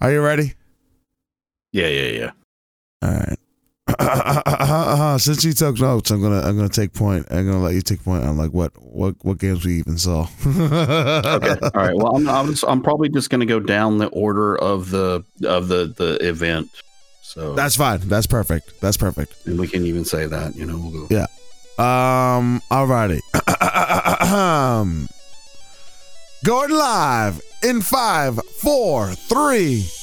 Are you ready? Yeah, yeah, yeah. All right. Uh, since you took notes, I'm gonna I'm gonna take point. I'm gonna let you take point on like what what what games we even saw. Okay. All right. Well, I'm I'm, just, I'm probably just going to go down the order of the of the the event. So That's fine. That's perfect. That's perfect. and we can even say that. You know, we'll go. Yeah. Um. Alrighty. Going live in five, four, three.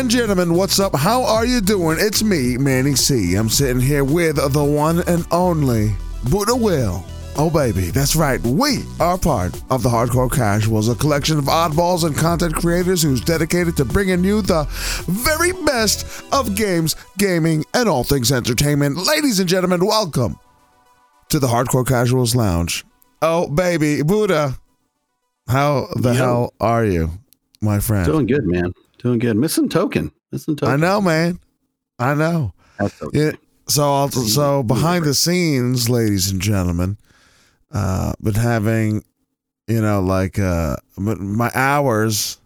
And gentlemen, what's up? How are you doing? It's me, Manny C. I'm sitting here with the one and only Buddha Will. Oh, baby, that's right. We are part of the Hardcore Casuals, a collection of oddballs and content creators who's dedicated to bringing you the very best of games, gaming, and all things entertainment. Ladies and gentlemen, welcome to the Hardcore Casuals Lounge. Oh, baby, Buddha, how the Yo. hell are you, my friend? Doing good, man. Doing good. Missing token. Missing token. I know, man. I know. Yeah. So, I'll, so behind the scenes, ladies and gentlemen, uh, been having, you know, like uh, my hours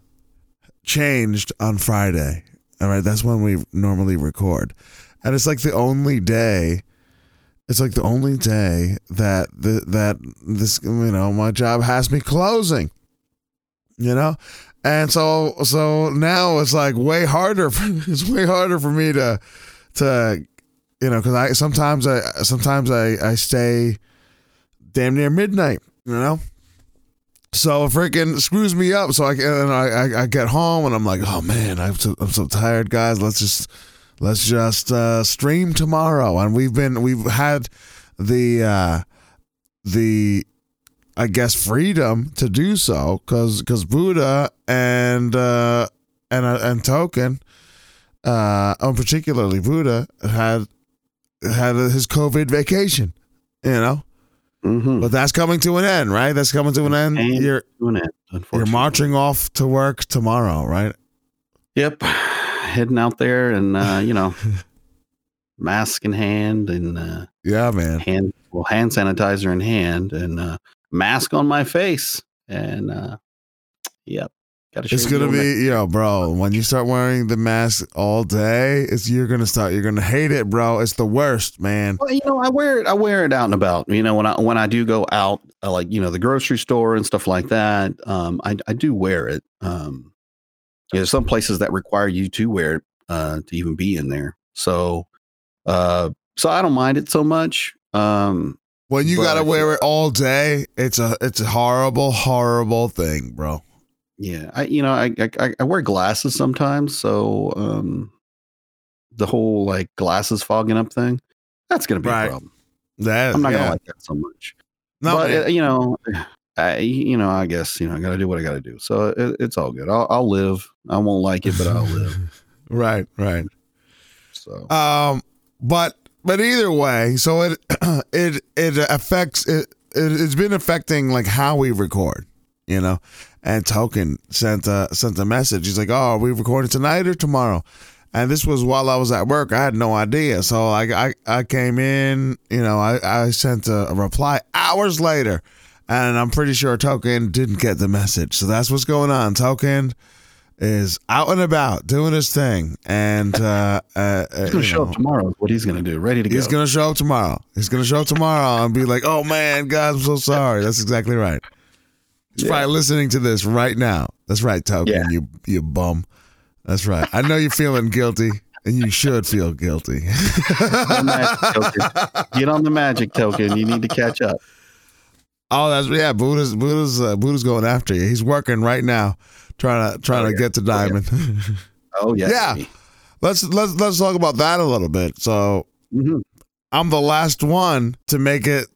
changed on Friday. All right, that's when we normally record, and it's like the only day. It's like the only day that the, that this you know my job has me closing. You know, and so so now it's like way harder. For, it's way harder for me to to you know because I sometimes I sometimes I I stay damn near midnight. You know. So it freaking screws me up. So I and I, I I get home and I'm like, oh man, I'm so I'm so tired, guys. Let's just let's just uh, stream tomorrow. And we've been we've had the uh, the I guess freedom to do so because because Buddha and uh, and uh, and Token, uh, and particularly Buddha had had his COVID vacation, you know. Mm-hmm. But that's coming to an end, right? That's coming to an end. And You're doing it. you're marching off to work tomorrow, right? Yep. Heading out there and uh, you know, mask in hand and uh, Yeah, man. hand well hand sanitizer in hand and uh, mask on my face and uh, yep. Got to It's gonna be, you know, bro. When you start wearing the mask all day, it's you're gonna start. You're gonna hate it, bro. It's the worst, man. Well, you know, I wear it. I wear it out and about. You know, when I when I do go out, uh, like you know, the grocery store and stuff like that. Um, I I do wear it. Um, yeah, there's some places that require you to wear it uh, to even be in there. So, uh, so I don't mind it so much. Um, When you But gotta wear it all day, it's a it's a horrible, horrible thing, bro. yeah, I you know, I I, I wear glasses sometimes, so um, the whole like glasses fogging up thing, that's gonna be Right. a problem. That I'm not yeah. gonna like that so much. No, but man. uh, you know, I you know, I guess you know, I got to do what I got to do. So it, it's all good. I'll, I'll live. I won't like it, but I'll live. right, right. So Um, but but either way, so it it it affects it, it. It's been affecting like how we record, you know. And Token sent a sent a message. He's like, "Oh, are we recording tonight or tomorrow?" And this was while I was at work. I had no idea. So I I, I came in, you know, I, I sent a, a reply hours later. And I'm pretty sure Token didn't get the message. So that's what's going on. Token is out and about doing his thing. And uh, uh, uh, he's gonna show know, up tomorrow. What he's gonna do? Ready to go? He's gonna show up tomorrow. He's gonna show up tomorrow and be like, "Oh man, guys, I'm so sorry." That's exactly right. He's Yeah. probably listening to this right now. That's right, Token. Yeah. You you bum. That's right. I know you're feeling guilty. and you should feel guilty. Get on the magic token. You need to catch up. Oh, that's yeah. Buddha's Buddha's uh, Buddha's going after you. He's working right now, trying to trying Oh, to yeah. get to Oh, yeah. diamond. Oh yeah. Yeah. let's let's let's talk about that a little bit. So Mhm. I'm the last one to make it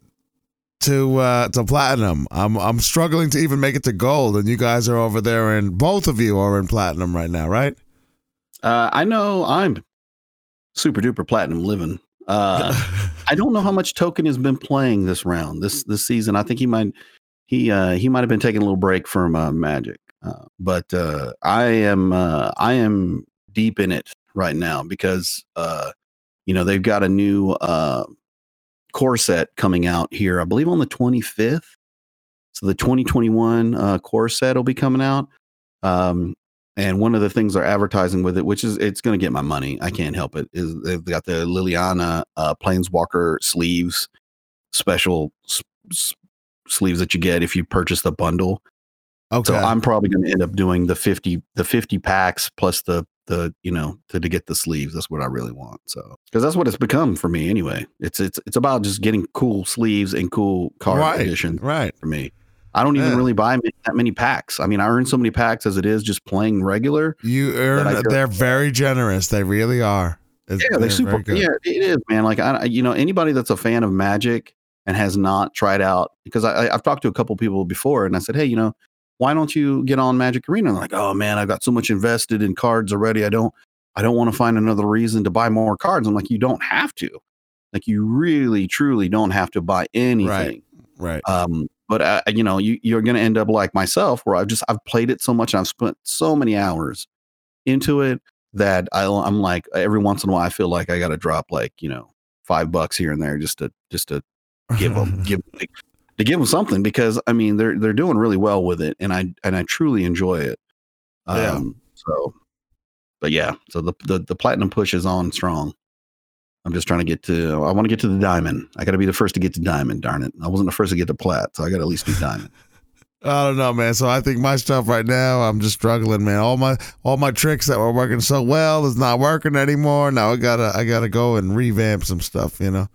to uh to platinum. I'm I'm struggling to even make it to gold, and you guys are over there, and both of you are in platinum right now, right? Uh, I know I'm super duper platinum living. Uh, I don't know how much Token has been playing this round, this this season. I think he might he uh, he might have been taking a little break from uh, Magic, uh, but uh, I am uh, I am deep in it right now because uh, you know they've got a new uh, core set coming out here. I believe on the 25th. So the 2021 uh, core set will be coming out. Um, and one of the things they're advertising with it, which is it's going to get my money, I can't help it, is they've got the Liliana Planeswalker sleeves, special s- s- sleeves that you get if you purchase the bundle. Okay. So I'm probably going to end up doing the 50 the 50 packs plus the the you know to, to get the sleeves. That's what I really want. So because that's what it's become for me anyway. It's it's it's about just getting cool sleeves and cool card right, edition right. for me. I don't even Yeah. really buy that many packs. I mean, I earn so many packs as it is just playing regular. You earn. They're very generous. They really are. It's- Yeah, they're super. good. Yeah, it is, man. Like I, you know, anybody that's a fan of Magic and has not tried out because I- I've talked to a couple people before, and I said, hey, you know, why don't you get on Magic Arena? And like, oh man, I've got so much invested in cards already. I don't, I don't want to find another reason to buy more cards. I'm like, you don't have to. Like, you really, truly don't have to buy anything. Right. right. Um, but uh, you know, you, you're going to end up like myself, where I've just I've played it so much and I've spent so many hours into it that I, I'm like every once in a while I feel like I got to drop like you know five bucks here and there just to just to give them give to give them something because I mean they're they're doing really well with it and I and I truly enjoy it. Yeah. Um, so, but yeah, so the, the the platinum push is on strong. I'm just trying to get to. I want to get to the diamond. I got to be the first to get to diamond. Darn it! I wasn't the first to get to plat, so I got to at least do diamond. I don't know, man. So I think my stuff right now, I'm just struggling, man. All my all my tricks that were working so well is not working anymore. Now I gotta I gotta go and revamp some stuff, you know.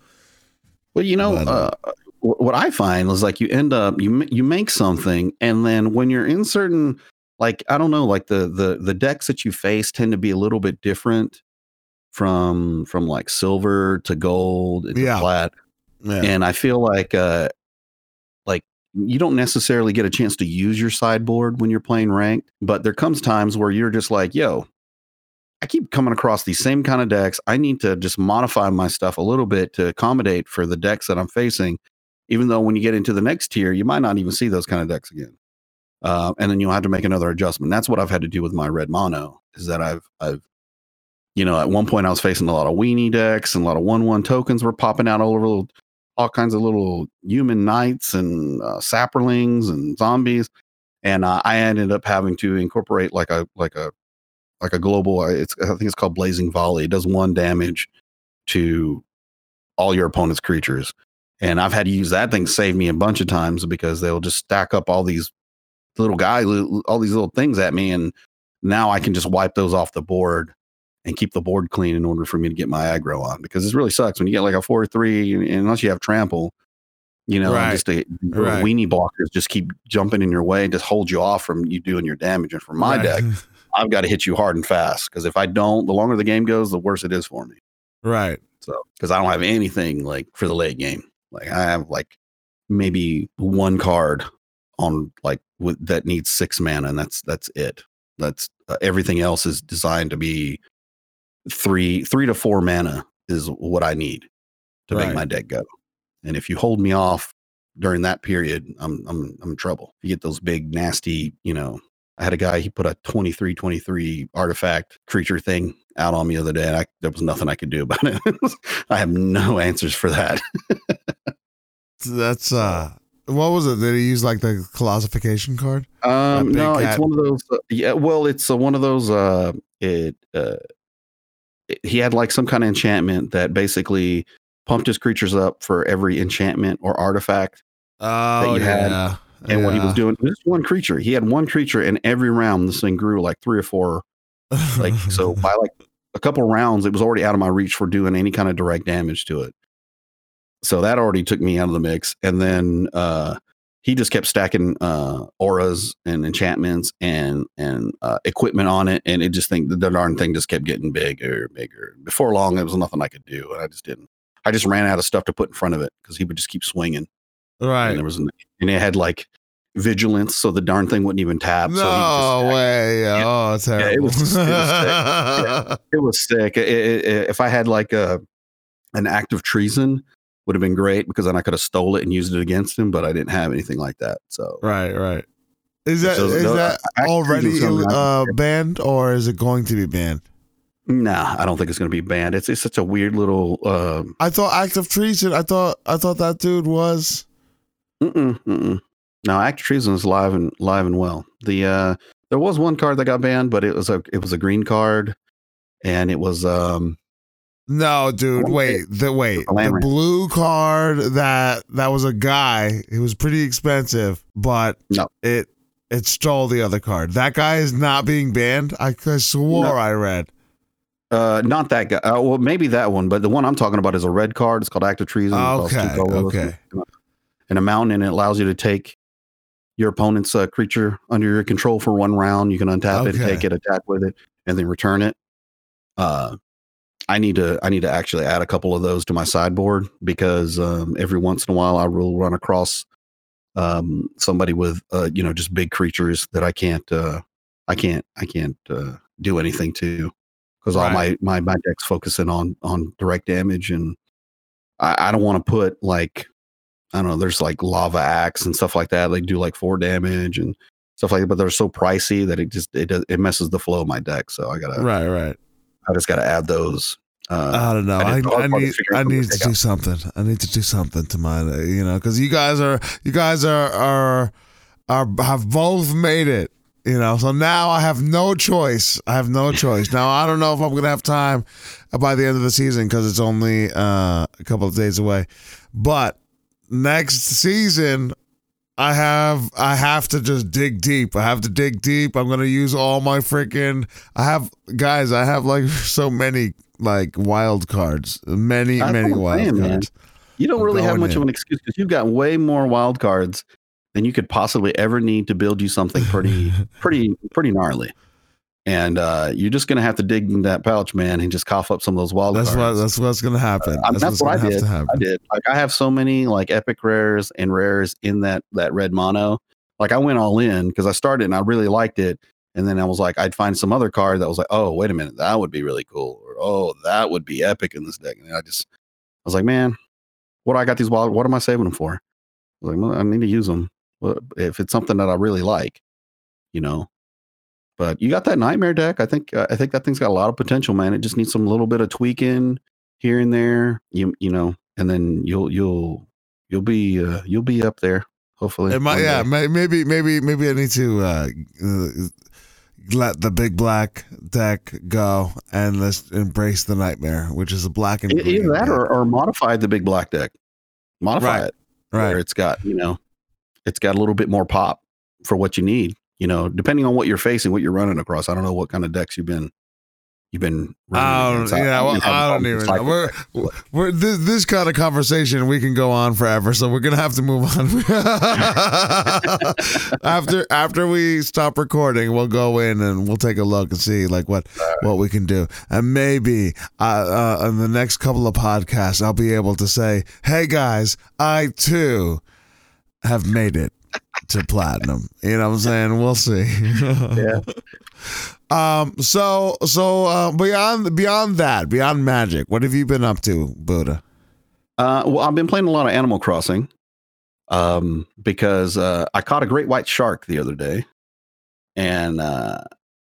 Well, you know, But, uh, wh- what I find is like you end up you you make something, and then when you're in certain like I don't know, like the the the decks that you face tend to be a little bit different from from like silver to gold and to Yeah. plat, Yeah. and I feel like uh like you don't necessarily get a chance to use your sideboard when you're playing ranked, but there comes times where you're just like, yo. I keep coming across these same kind of decks. I need to just modify my stuff a little bit to accommodate for the decks that I'm facing. Even though when you get into the next tier, you might not even see those kind of decks again, uh, and then you'll have to make another adjustment. That's what I've had to do with my red mono. Is that I've I've you know at one point I was facing a lot of weenie decks and a lot of one one tokens were popping out all over all kinds of little human knights and uh, saprolings and zombies, and uh, I ended up having to incorporate like a like a like a global. uh, It's I think it's called Blazing Volley. It does one damage to all your opponent's creatures, and I've had to use that thing to save me a bunch of times because they'll just stack up all these little guy, all these little things at me, and now I can just wipe those off the board and keep the board clean in order for me to get my aggro on. Because it really sucks when you get like a four three, and unless you have trample. You know, Right. just a, Right. weenie blockers just keep jumping in your way and just hold you off from you doing your damage. And for my Right. deck, I've got to hit you hard and fast because if I don't, the longer the game goes, the worse it is for me. right. So because I don't have anything like for the late game, like I have like maybe one card on like with, that needs six mana, and that's that's it. That's uh, everything else is designed to be three three to four mana is what I need to Right. make my deck go. And if you hold me off during that period, I'm I'm I'm in trouble. You get those big nasty, you know. I had a guy he put a 23 23 artifact creature thing out on me the other day and I there was nothing I could do about it. I have no answers for that. That's uh what was it? Did he use like the classification card? Um no, cat. it's one of those uh, yeah, well it's uh, one of those uh it uh it- he had like some kind of enchantment that basically pumped his creatures up for every enchantment or artifact Oh you had, yeah. and what he was doing just one creature he had one creature and every round this thing grew like three or four like so by like a couple rounds, it was already out of my reach for doing any kind of direct damage to it. So that already took me out of the mix. And then uh, he just kept stacking uh, auras and enchantments and and uh, equipment on it, and it just think the darn thing just kept getting bigger, bigger. Before long, there was nothing I could do, and I just didn't. I just ran out of stuff to put in front of it because he would just keep swinging. Right. And there was, an, and it had like vigilance, so the darn thing wouldn't even tap. No so just way. Yeah. Oh, terrible. it was- it was it was sick. It- it- if I had like a an act of treason, would have been great because then I could have stole it and used it against him. But I didn't have anything like that. So right, right. Is that So is the- that already treason is something I uh, banned or is it going to be banned? nah, I don't think it's going to be banned. It's it's such a weird little. Um, I thought act of treason. I thought I thought that dude was mm-mm, mm-mm. No, act of treason is live and live and well. The uh, there was one card that got banned, but it was a it was a green card, and it was um no, dude. Wait, the wait, the blue card that that was a guy. It was pretty expensive, but No. it it stole the other card. That guy is not being banned. I, I swore No. I read. uh not that guy. Uh, well, maybe that one, but the one I'm talking about is a red card. It's called act of treason. It costs two Okay, okay. And a mountain, and it allows you to take your opponent's uh, creature under your control for one round. You can untap it, take it, attack with it, and then return it. Uh, I need to I need to actually add a couple of those to my sideboard because um, every once in a while I will run across um, somebody with uh, you know just big creatures that I can't uh, I can't I can't uh, do anything to because all Right. my, my my deck's focusing on on direct damage and I, I don't want to put like I don't know there's like lava axe and stuff like that they do like four damage and stuff like that but they're so pricey that it just it does it messes the flow of my deck so I gotta Right, right. I just gotta add those uh, I don't know. I I, did the hard I need I to need to do out. something. I need to do something to mine. uh, You know, because you guys are you guys are are are have both made it. You know, so now I have no choice. I have no choice. Now I don't know if I'm gonna have time by the end of the season because it's only uh, a couple of days away. But next season, I have I have to just dig deep. I have to dig deep. I'm gonna use all my freaking. I have guys. I have like so many like wild cards. Many many wild saying, man. cards. You don't I'm really have much in. of an excuse because you've got way more wild cards than you could possibly ever need to build you something pretty, pretty, pretty gnarly. And uh, you're just gonna have to dig in that pouch, man, and just cough up some of those wild That's what cards. that's what's gonna happen. I that's that's what I have did. I did. Like I have so many like epic rares and rares in that that red mono. Like I went all in because I started and I really liked it. And then I was like, I'd find some other card that was like, oh, wait a minute, that would be really cool. Or oh, that would be epic in this deck. And I just I was like, man, what do I got these wild what am I saving them for? I was like, well, I need to use them. If it's something that I really like, you know. But you got that nightmare deck. I think uh, I think that thing's got a lot of potential, man. It just needs some little bit of tweaking here and there. You you know, and then you'll you'll you'll be uh, you'll be up there. Hopefully, It might, yeah, day. maybe, maybe, maybe I need to uh, uh, let the big black deck go and let's embrace the nightmare, which is a black and green either that or, or modify the big black deck. Modify Right, it where right. it's got you know, it's got a little bit more pop for what you need. You know, depending on what you're facing, what you're running across. I don't know what kind of decks you've been you've been. running I don't, yeah, well, I don't even know. We're, we're this, this kind of conversation we can go on forever, so we're gonna have to move on. after after we stop recording, we'll go in and we'll take a look and see like what what we can do, and maybe uh, uh, in the next couple of podcasts, I'll be able to say, "Hey guys, I too have made it." To platinum, you know what I'm saying? We'll see. Yeah. Um. So so uh, beyond beyond that, beyond magic, what have you been up to, Buddha? Uh, well, I've been playing a lot of Animal Crossing, um, because uh, I caught a great white shark the other day, and uh,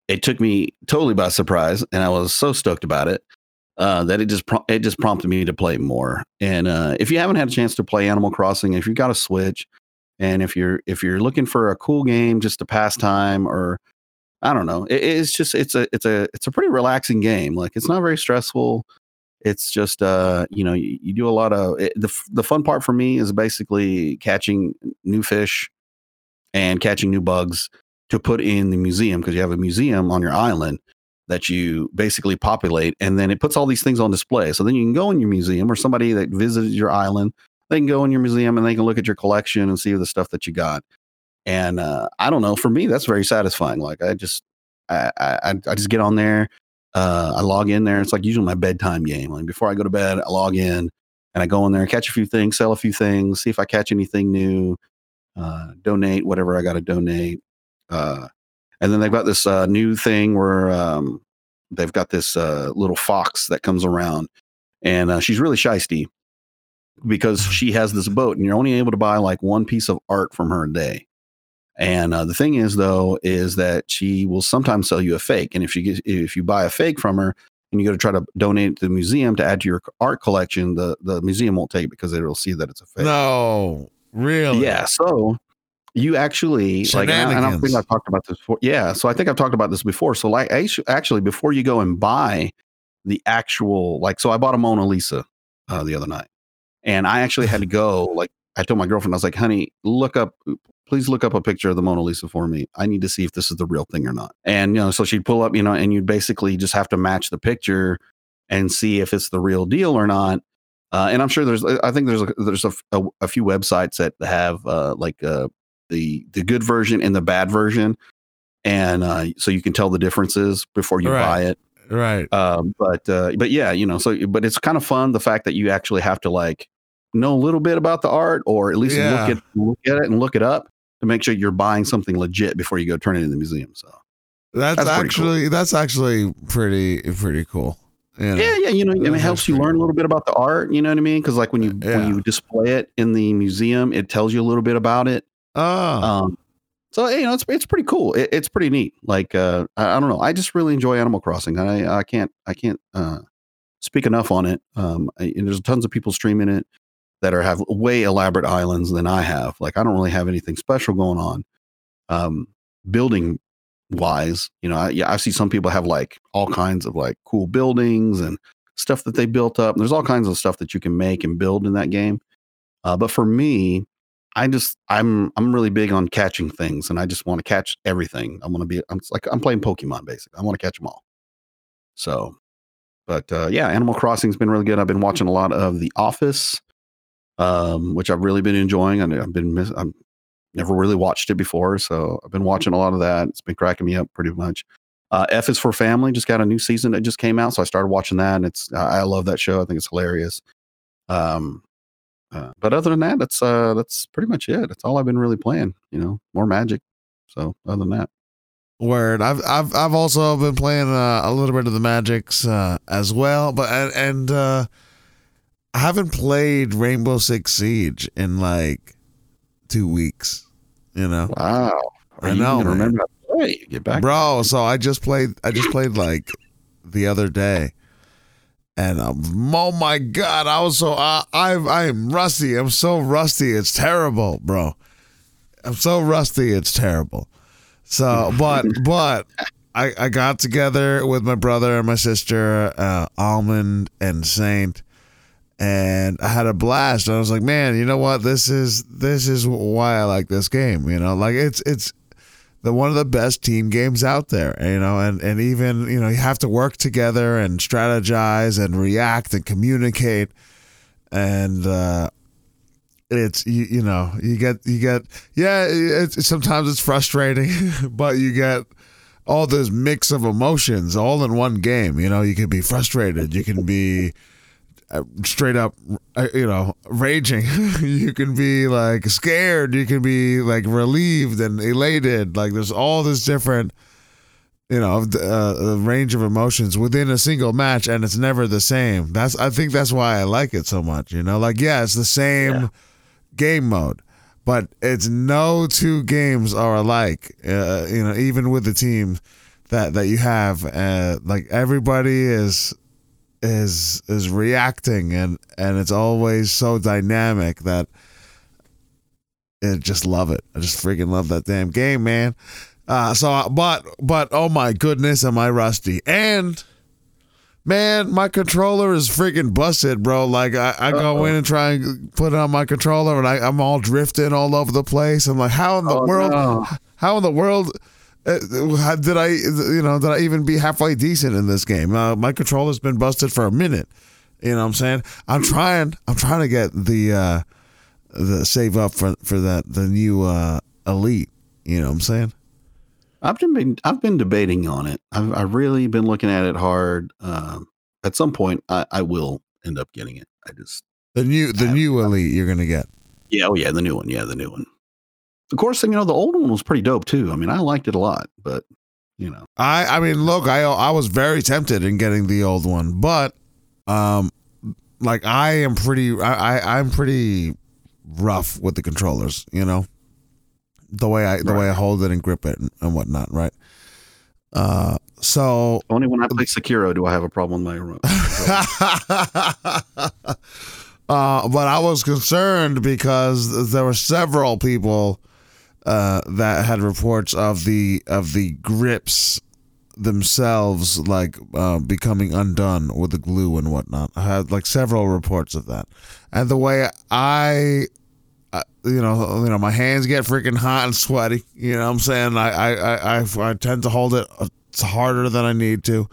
it took me totally by surprise, and I was so stoked about it uh, that it just pro- it just prompted me to play more. And uh, if you haven't had a chance to play Animal Crossing, if you've got a Switch, and if you're if you're looking for a cool game just to pass time or I don't know, it, it's just it's a it's a it's a pretty relaxing game. Like it's not very stressful it's just uh you know you, you do a lot of it, the the fun part for me is basically catching new fish and catching new bugs to put in the museum because you have a museum on your island that you basically populate, and then it puts all these things on display. So then you can go in your museum, or somebody that visited your island, they can go in your museum and they can look at your collection and see the stuff that you got. And uh, I don't know, for me, that's very satisfying. Like I just, I, I, I just get on there, uh, I log in there. It's like usually my bedtime game. Like before I go to bed, I log in and I go in there, catch a few things, sell a few things, see if I catch anything new, uh, donate whatever I got to donate. Uh, and then they've got this uh, new thing where um, they've got this uh, little fox that comes around, and uh, she's really shisty because she has this boat, and you're only able to buy like one piece of art from her a day. And uh, the thing is, though, is that she will sometimes sell you a fake, and if you get, if you buy a fake from her and you go to try to donate it to the museum to add to your art collection, the the museum won't take it because it'll see that it's a fake. No, really? Yeah. So you actually like, and I, and I don't think I've talked about this before. Yeah. So I think I've talked about this before. So like, actually, before you go and buy the actual, like, so I bought a Mona Lisa uh, the other night, and I actually had to go. Like, I told my girlfriend, I was like, "Honey, look up, please look up a picture of the Mona Lisa for me. I need to see if this is the real thing or not." And you know, so she'd pull up, you know, and you'd basically just have to match the picture and see if it's the real deal or not. Uh, and I'm sure there's, I think there's a, there's a, a, a few websites that have uh, like uh, the the good version and the bad version, and uh, so you can tell the differences before you right. buy it. Right. Um, but uh, but yeah, you know, so but it's kind of fun the fact that you actually have to like know a little bit about the art or at least Yeah. look at look at it and look it up to make sure you're buying something legit before you go turn it in the museum. So That's, That's pretty cool. actually that's actually pretty pretty cool. You know? yeah, yeah, you know, it helps you learn a little bit about the art. You know what I mean? Because like when you Yeah. when you display it in the museum, it tells you a little bit about it. Oh, Um, so you know, it's it's pretty cool. It, it's pretty neat. Like uh, I, I don't know, I just really enjoy Animal Crossing. I I can't I can't uh, speak enough on it. Um, I, and there's tons of people streaming it that are have way elaborate islands than I have. Like I don't really have anything special going on. Um, building wise, you know, I, yeah, I see some people have like all kinds of like cool buildings and stuff that they built up. And there's all kinds of stuff that you can make and build in that game. Uh, but for me, I just I'm I'm really big on catching things, and I just want to catch everything. I want to be I'm like I'm playing Pokemon basically. I want to catch them all. So, but uh, yeah, Animal Crossing's been really good. I've been watching a lot of The Office, um, which I've really been enjoying. I, I've been miss, I've never really watched it before, so I've been watching a lot of that. It's been cracking me up pretty much. Uh, F is for Family just got a new season that just came out, so I started watching that, and it's I I love that show. I think it's hilarious. Um, uh, but other than that, that's uh, that's pretty much it. That's all I've been really playing. You know, more Magic. So other than that, word. I've I've I've also been playing uh, a little bit of the Magics uh, as well, but and, and uh, I haven't played Rainbow Six Siege in like two weeks. You know, wow. Are I know, remember play? Get back, bro. So I just played. I just played like the other day, and um, oh my god, I was so I I I am rusty. I'm so rusty. It's terrible, bro. I'm so rusty. It's terrible. So, but but I I got together with my brother and my sister, uh, Almond and Saint. And I had a blast. I was like, man, you know what? This is this is why I like this game. You know, like it's it's the one of the best team games out there you know and and even you know you have to work together and strategize and react and communicate. And uh it's you, you know you get you get yeah sometimes it's frustrating but you get all this mix of emotions all in one game. You know you can be frustrated. You can be straight up uh, you know raging. You can be like scared. You can be like relieved and elated. Like there's all this different you know uh, range of emotions within a single match and it's never the same. That's i think that's why i like it so much you know? Like yeah it's the same Yeah. game mode but it's no two games are alike uh, you know even with the team that that you have uh, like everybody is is is reacting and and it's always so dynamic that I just love it. I just freaking love that damn game, man. Uh, so, but but oh my goodness, am I rusty? And man, my controller is freaking busted, bro. Like I, I go in and try and put it on my controller, and I, I'm all drifting all over the place. I'm like, how in the Oh, world? no. How in the world uh, did I, you know, did I even be halfway decent in this game? Uh, my controller's been busted for a minute. You know what I'm saying? I'm trying. I'm trying to get the uh, the save up for for that the new uh, elite. You know what I'm saying? I've been I've been debating on it. I've, I've really been looking at it hard. Um, at some point, I, I will end up getting it. I just the new the new elite you're gonna get. Yeah, oh yeah, the new one. Yeah, the new one. Of course, you know the old one was pretty dope too. I mean, I liked it a lot, but you know, I I mean, look, I I was very tempted in getting the old one, but um, like I am pretty I, I I'm pretty rough with the controllers. You know, the way I the right. way I hold it and grip it and, and whatnot, right? Uh, so only when I play Sekiro do I have a problem with my remote. uh, but I was concerned because there were several people uh, that had reports of the of the grips themselves like uh, becoming undone with the glue and whatnot. I had like several reports of that, and the way I uh, you know, you know, my hands get freaking hot and sweaty. You know what I'm saying? I, I, I, I tend to hold it harder than I need to.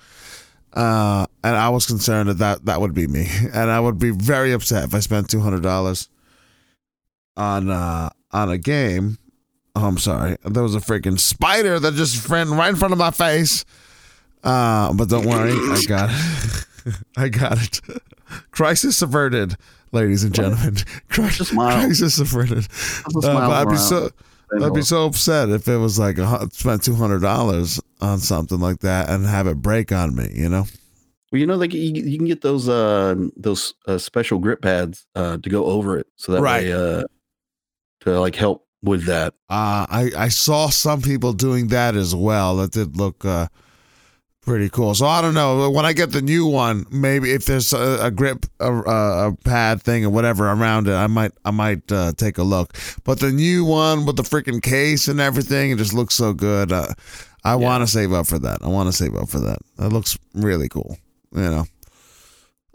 Uh, and I was concerned that, that that would be me, and I would be very upset if I spent two hundred dollars on uh, on a game. Oh, I'm sorry, there was a freaking spider that just ran right in front of my face. Uh, but don't worry, I got it. I got it. Crisis averted ladies and gentlemen. Crisis, crisis averted. Uh, I'd be so I'd be so upset if it was like a, spent two hundred dollars on something like that and have it break on me. You know. Well, you know, like you, you can get those uh those uh, special grip pads uh to go over it, so that right. way uh to like help with that. Uh I I saw some people doing that as well. That did look uh Pretty cool. So I don't know when I get the new one. Maybe if there's a, a grip, a, a, pad thing or whatever around it, I might I might uh, take a look. But the new one with the freaking case and everything, it just looks so good. Uh, I yeah. want to save up for that. I want to save up for that. That looks really cool. You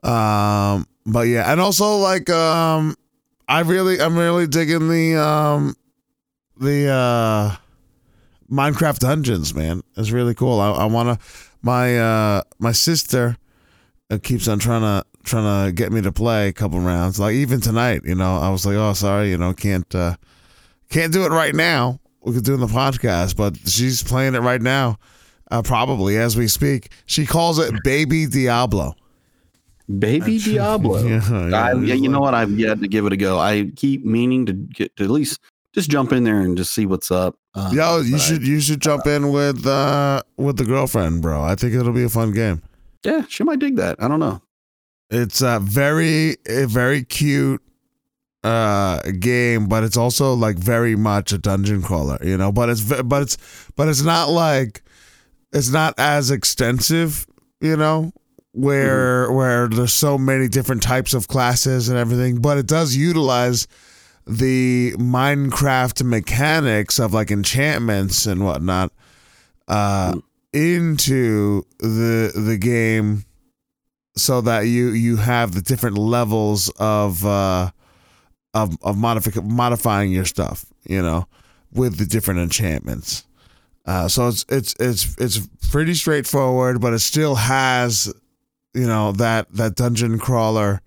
know. Um. But yeah, and also like um, I really I'm really digging the um, the uh, Minecraft Dungeons. Man, it's really cool. I, I want to my uh my sister uh, keeps on trying to trying to get me to play a couple rounds. Like even tonight, you know, I was like, oh, sorry, you know, can't uh can't do it right now. We could do it in the podcast, but she's playing it right now, uh, probably as we speak. She calls it Baby Diablo. Baby Diablo. yeah, yeah, I, yeah, you know what? I've yet to give it a go. I keep meaning to get to at least just jump in there and just see what's up. Uh, Yo, you should I, you should jump in with uh with the girlfriend, bro. I think it'll be a fun game. Yeah, she might dig that. I don't know. It's a very a very cute uh game, but it's also like very much a dungeon crawler, you know. But it's but it's but it's not like it's not as extensive, you know, where mm-hmm. where there's so many different types of classes and everything. But it does utilize the Minecraft mechanics of like enchantments and whatnot uh, into the the game so that you you have the different levels of uh, of of modifi- modifying your stuff, you know, with the different enchantments. Uh, so it's it's it's it's pretty straightforward, but it still has, you know, that that dungeon crawler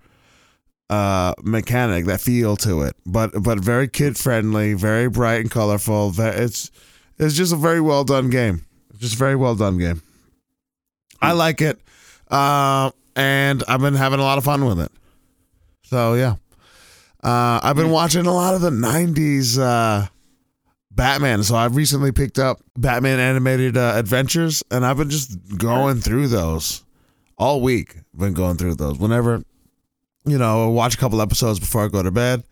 uh mechanic that feel to it. But but very kid friendly very bright and colorful. It's it's just a very well done game. Just very well done game. I hmm. like it uh and i've been having a lot of fun with it. So yeah. Uh i've been watching a lot of the 90s uh batman. So i've recently picked up batman animated uh, adventures and i've been just going through those all week. Been going through those. Whenever you know, watch a couple episodes before I go to bed.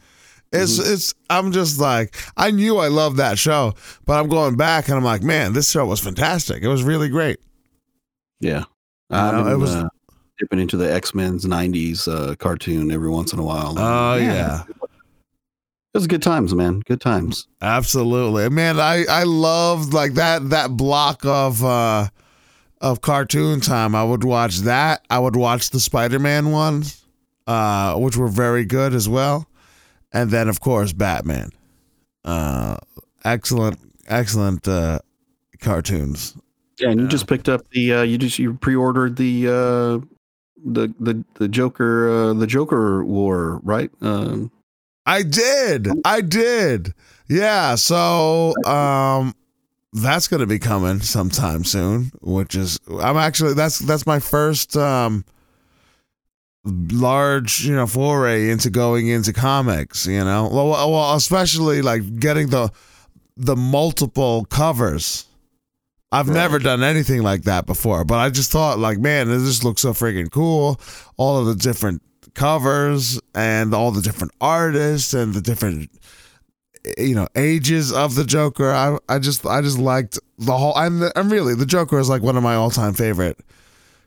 It's mm-hmm. it's I'm just like I knew I loved that show, but I'm going back and I'm like, man, this show was fantastic. It was really great. Yeah, I know, it was uh, dipping into the X Men's '90s uh, cartoon every once in a while. Oh yeah. yeah. It was good times, man. Good times. Absolutely, man. I I loved like that that block of uh of cartoon time. I would watch that. I would watch the Spider Man ones uh, which were very good as well. And then, of course, Batman. Uh, excellent, excellent uh, cartoons. Yeah, and you just picked up the uh, you just you pre-ordered the uh, the the the Joker uh, the Joker War, right? Um, I did. I did. Yeah. So um that's gonna be coming sometime soon, which is I'm actually that's that's my first um large, you know, foray into going into comics, you know. Well well especially like getting the the multiple covers. I've Right. never done anything like that before, but I just thought like, man, this just looks so freaking cool. All of the different covers and all the different artists and the different eh, you know ages of the Joker. I I just I just liked the whole. I'm I'm really the Joker is like one of my all time favorite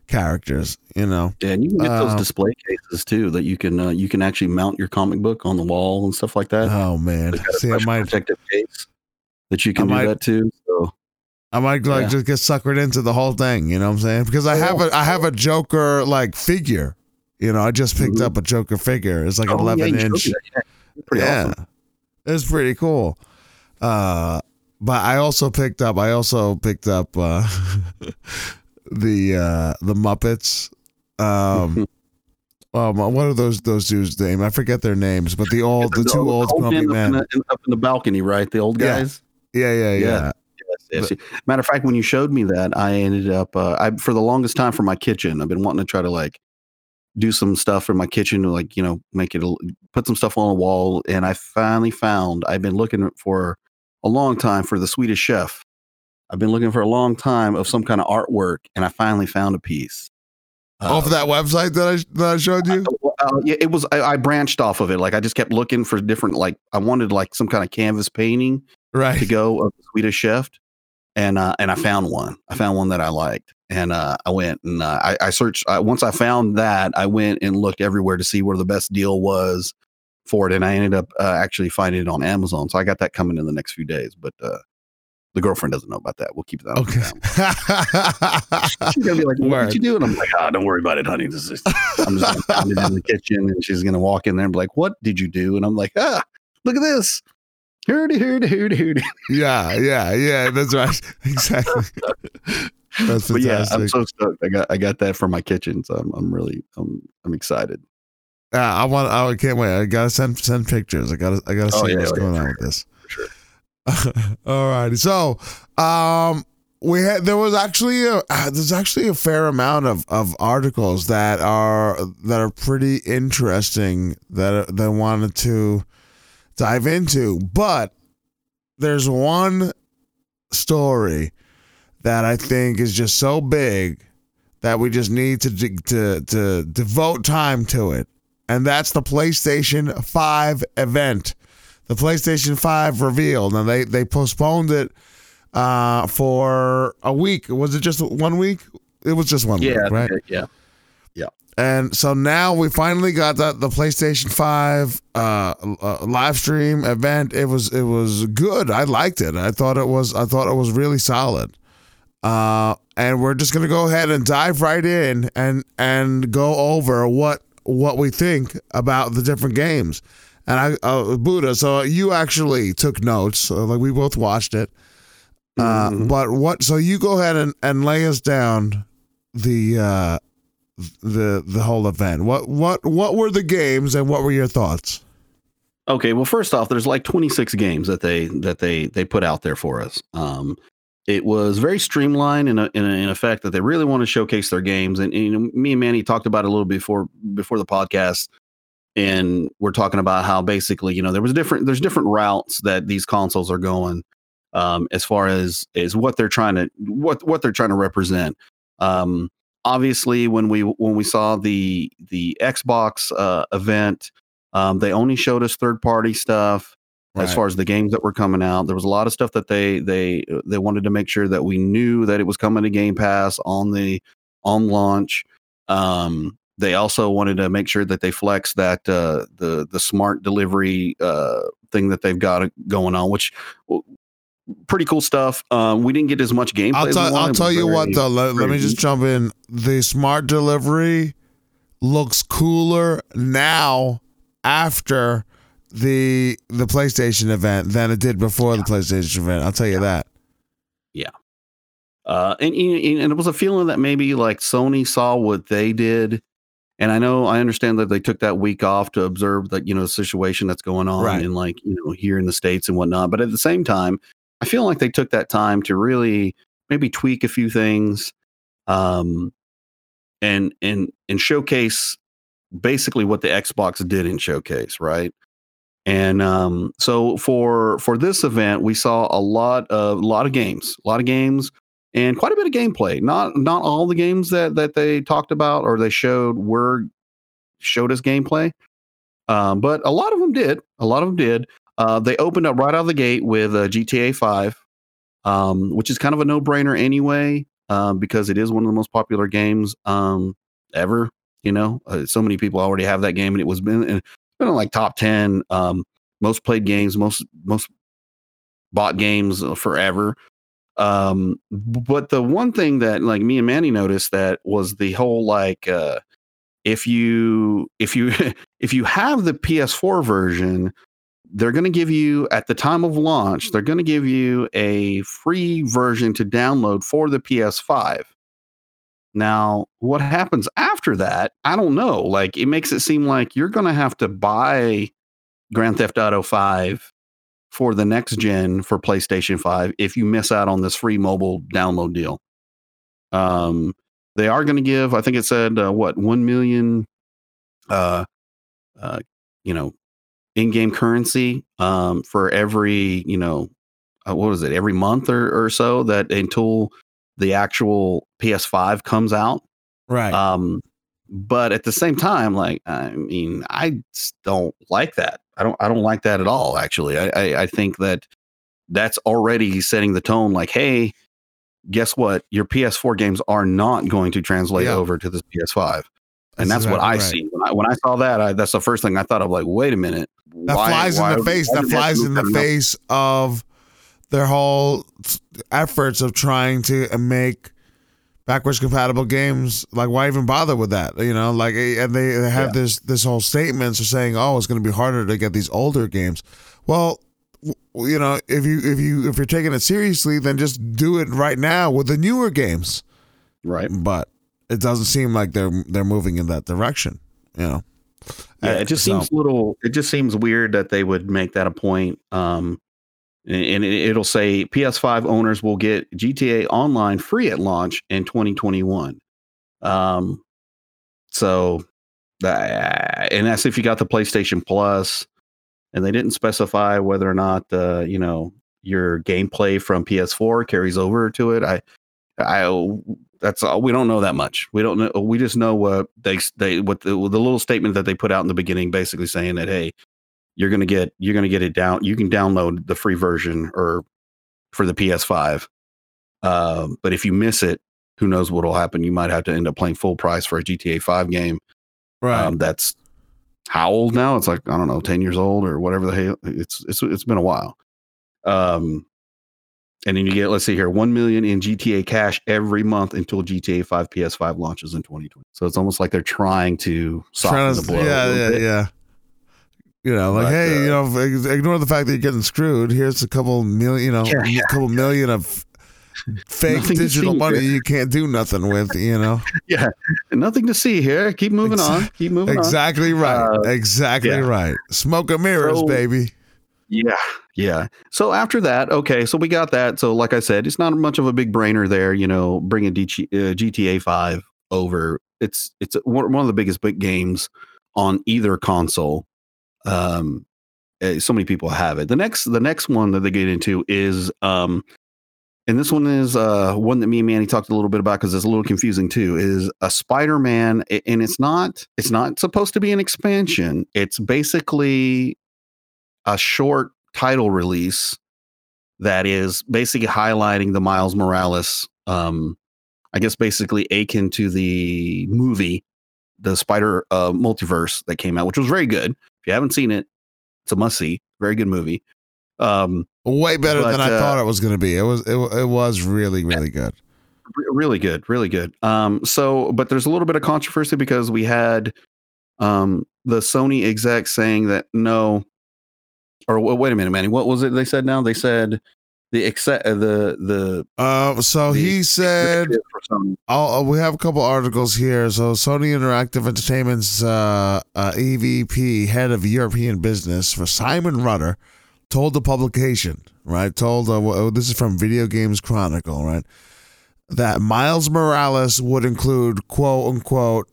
characters. You know. yeah, and you can get those Um, display cases too that you can uh, you can actually mount your comic book on the wall and stuff like that. Oh man, It's got a see, I might protective case that you can I do might- that too. So I might like Yeah. just get suckered into the whole thing. You know what I'm saying? Because I Oh, have a I have a Joker like figure. You know, I just picked Mhm. up a Joker figure. It's like Oh, 11 you showed inch. Yeah, pretty yeah, awesome. it's pretty cool. Uh, but I also picked up. I also picked up uh, the uh, the Muppets. Um, um, what are those those dudes' name? I forget their names, but the old, the two old old grumpy men up, in the, up in the balcony, right? The old guys. Yeah, yeah, yeah. Yeah. Yes, yes. Matter of fact, when you showed me that, I ended up uh, I for the longest time for my kitchen. I've been wanting to try to like do some stuff in my kitchen to like you know make it put some stuff on the wall, and I finally found. I've been looking for a long time for the Swedish Chef. I've been looking for a long time of some kind of artwork, and I finally found a piece. Off Uh, that website that I that I showed you. uh, yeah, it was. I, I branched off of it. Like I just kept looking for different. Like I wanted like some kind of canvas painting right? to go of the Swedish Chef, and uh, and I found one. I found one that I liked, and uh, I went and uh, I, I searched. Uh, once I found that, I went and looked everywhere to see where the best deal was for it, and I ended up uh, actually finding it on Amazon. So I got that coming in the next few days, but. Uh, the girlfriend doesn't know about that. We'll keep that. Okay. She's gonna be like, "What Word. did you do?" And I'm like, "Ah, don't worry about it, honey. This is I'm just gonna it in the kitchen, and she's gonna walk in there and be like, "What did you do?" And I'm like, "Ah, look at this." Hurdy, hurdy, hurdy, hurdy. yeah, yeah, yeah. That's right. Exactly. That's But yeah. I'm so stoked. I got I got that for my kitchen, so I'm I'm really I'm I'm excited. Yeah, I want. I can't wait. I gotta send send pictures. I gotta. I gotta see Oh, yeah, what's oh, yeah, going on with this. Sure. All righty. So, um, we had there was actually a uh, there's actually a fair amount of of articles that are that are pretty interesting that that I wanted to dive into, but there's one story that I think is just so big that we just need to to to devote time to it, and that's the PlayStation Five event the PlayStation 5 reveal. Now they they postponed it uh for a week. Was it just one week? It was just one Yeah, week, right? yeah. Yeah. And so now we finally got that the PlayStation 5 uh, uh live stream event. It was it was good. I liked it. I thought it was I thought it was really solid. Uh and we're just going to go ahead and dive right in and and go over what what we think about the different games. And I uh, Buddha, so you actually took notes. So like we both watched it. Uh Mhm. but what so you go ahead and and lay us down the uh the the whole event. What what what were the games and what were your thoughts? Okay, well, first off, there's like 26 games that they that they they put out there for us. Um, it was very streamlined in a, in, a, in effect that they really want to showcase their games. And, and, you know, me and Manny talked about it a little before before the podcast, and we're talking about how basically you know there was different there's different routes that these consoles are going um, as far as is what they're trying to what what they're trying to represent. Um, obviously, when we when we saw the the Xbox uh, event. Um, they only showed us third party stuff as far as the games that were coming out. There was a lot of stuff that they they they wanted to make sure that we knew that it was coming to Game Pass on the on launch. Um, they also wanted to make sure that they flex that uh, the the smart delivery uh, thing that they've got going on, which pretty cool stuff. Um, we didn't get as much gameplay. I'll as I'll tell you what though. Let, let me just jump in. The smart delivery looks cooler now after the the PlayStation event than it did before the PlayStation event. I'll tell you that. Yeah. Uh, and, and and it was a feeling that maybe like Sony saw what they did, and I know I understand that they took that week off to observe that you know the situation that's going on Right. in like you know here in the states and whatnot. But at the same time, I feel like they took that time to really maybe tweak a few things, um, and and and showcase basically what the Xbox did in showcase, right? And um, so for for this event, we saw a lot of a lot of games, a lot of games, and quite a bit of gameplay. Not not all the games that that they talked about or they showed were showed us gameplay, um, but a lot of them did. A lot of them did. Uh, they opened up right out of the gate with uh, GTA Five, um, which is kind of a no brainer anyway, um, because it is one of the most popular games um, ever. You know, uh, so many people already have that game, and it was been been in like top ten um, most played games, most most bought games forever. Um, but the one thing that like me and Manny noticed that was the whole like uh, if you if you if you have the PS4 version, they're going to give you at the time of launch, they're going to give you a free version to download for the PS5. Now, what happens after that? I don't know. Like, it makes it seem like you're going to have to buy Grand Theft Auto 5 for the next gen for PlayStation 5 if you miss out on this free mobile download deal. Um, they are going to give, I think it said, uh, what, 1 million, uh, uh, you know, in game currency um, for every, you know, uh, what is it, every month or, or so that until the actual PS5 comes out. Right. Um, but at the same time, like I mean, I don't like that. I don't. I don't like that at all. Actually, I, I, I think that that's already setting the tone. Like, hey, guess what? Your PS4 games are not going to translate Yeah. over to this PS5, and That's that's, what I right. see. When I when I saw that, I, that's the first thing I thought of. Like, wait a minute, that flies in the face. That flies in the face of their whole efforts of trying to uh, make backwards compatible games. Like, why even bother with that? You know, like, eh, and they, they have Yeah. this this whole statements of saying, "Oh, it's going to be harder to get these older games." Well, you know, if you if you if you're taking it seriously, then just do it right now with the newer games. right? But it doesn't seem like they're they're moving in that direction. You know. Yeah, it just so- seems little. It just seems weird that they would make that a point. Um, and and it- it'll say PS5 owners will get GTA Online free at launch in 2021. Um, so, that, and that's if you got the PlayStation Plus, and they didn't specify whether or not uh, you know your gameplay from PS4 carries over to it. I, I that's all we don't know that much. We don't know. We just know what they they what the, the little statement that they put out in the beginning, basically saying that hey, you're gonna get you're gonna get it down. You can download the free version or for the PS5. Um, but if you miss it, who knows what'll happen? You might have to end up playing full price for a GTA 5 game. Right. Um, that's how old now? It's like I don't know, ten years old or whatever the hell. It's it's it's been a while. Um, and then you get let's see here, one million in GTA cash every month until GTA 5 PS5 launches in 2020. So it's almost like they're trying to soften Trying the blow. yeah, yeah, bit. yeah. You know, like, But, hey, uh, you know, ignore the fact that you're getting screwed. Here's a couple million, you know, Yeah. a couple million of fake Nothing digital money here. you can't do nothing with. You know, yeah. Nothing to see here. Keep moving on. Keep moving on. exactly right, Uh, exactly yeah. right. Smoke and mirrors, So- baby. Yeah, yeah. So after that, okay, so we got that. So like I said, it's not much of a big brainer there. You know, bringing DG, uh, GTA Five over. It's it's one of the biggest big games on either console. Um, eh, so many people have it. The next the next one that they get into is um, and this one is uh one that me and Manny talked a little bit about because it's a little confusing too. Is a Spider Man, and it's not it's not supposed to be an expansion. It's basically a short title release that is basically highlighting the Miles Morales, um, I guess basically akin to the movie, the Spider uh, Multiverse that came out, which was very good. If you haven't seen it, it's a must see. Very good movie. Um, Way better but, than I uh, thought it was going to be. It was it, it was really really good. really good, really good. Um, so, but there's a little bit of controversy because we had um, the Sony exec saying that no, or wait a minute, Manny, what was it they said now? They said the except uh, the the Uh, so the he said uh, we have a couple articles here. So, Sony Interactive Entertainment's uh, uh, EVP, head of European business for Simon Rutter, told the publication, right? Told uh, w- this is from Video Games Chronicle, right? That Miles Morales would include quote unquote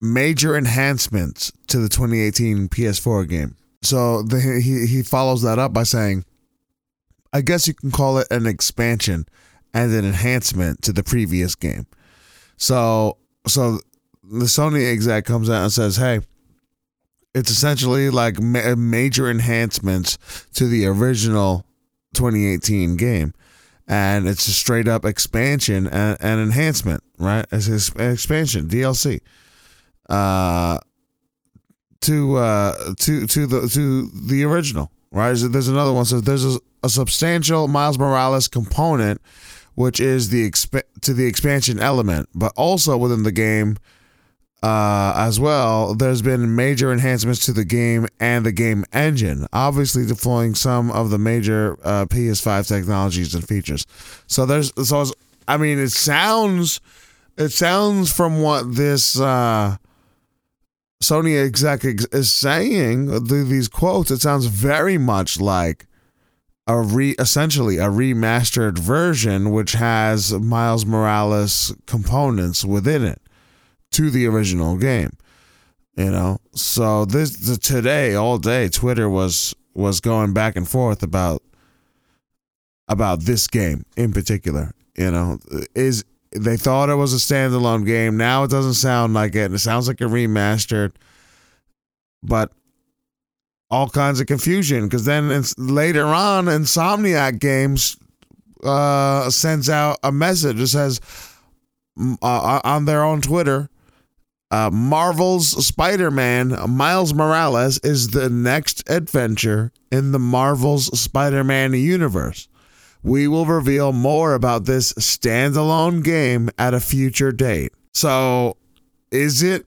major enhancements to the 2018 PS4 game. So the, he he follows that up by saying, I guess you can call it an expansion and an enhancement to the previous game. So so the Sony exec comes out and says, "Hey, it's essentially like ma- major enhancements to the original 2018 game." And it's a straight up expansion and, and enhancement, right? It's an expansion, DLC. Uh to uh to to the to the original, right? There's another one. So there's a, a substantial Miles Morales component which is the exp- to the expansion element, but also within the game uh, as well. There's been major enhancements to the game and the game engine, obviously deploying some of the major uh, PS5 technologies and features. So there's so I mean it sounds it sounds from what this uh, Sony exec is saying th- these quotes. It sounds very much like a re essentially a remastered version which has Miles Morales components within it to the original game. You know, so this the, today all day Twitter was was going back and forth about about this game in particular. You know, is they thought it was a standalone game. Now it doesn't sound like it. It sounds like a remastered. But all kinds of confusion because then later on, Insomniac Games uh, sends out a message that says uh, on their own Twitter. Uh, Marvel's Spider Man Miles Morales is the next adventure in the Marvel's Spider Man universe. We will reveal more about this standalone game at a future date. So, is it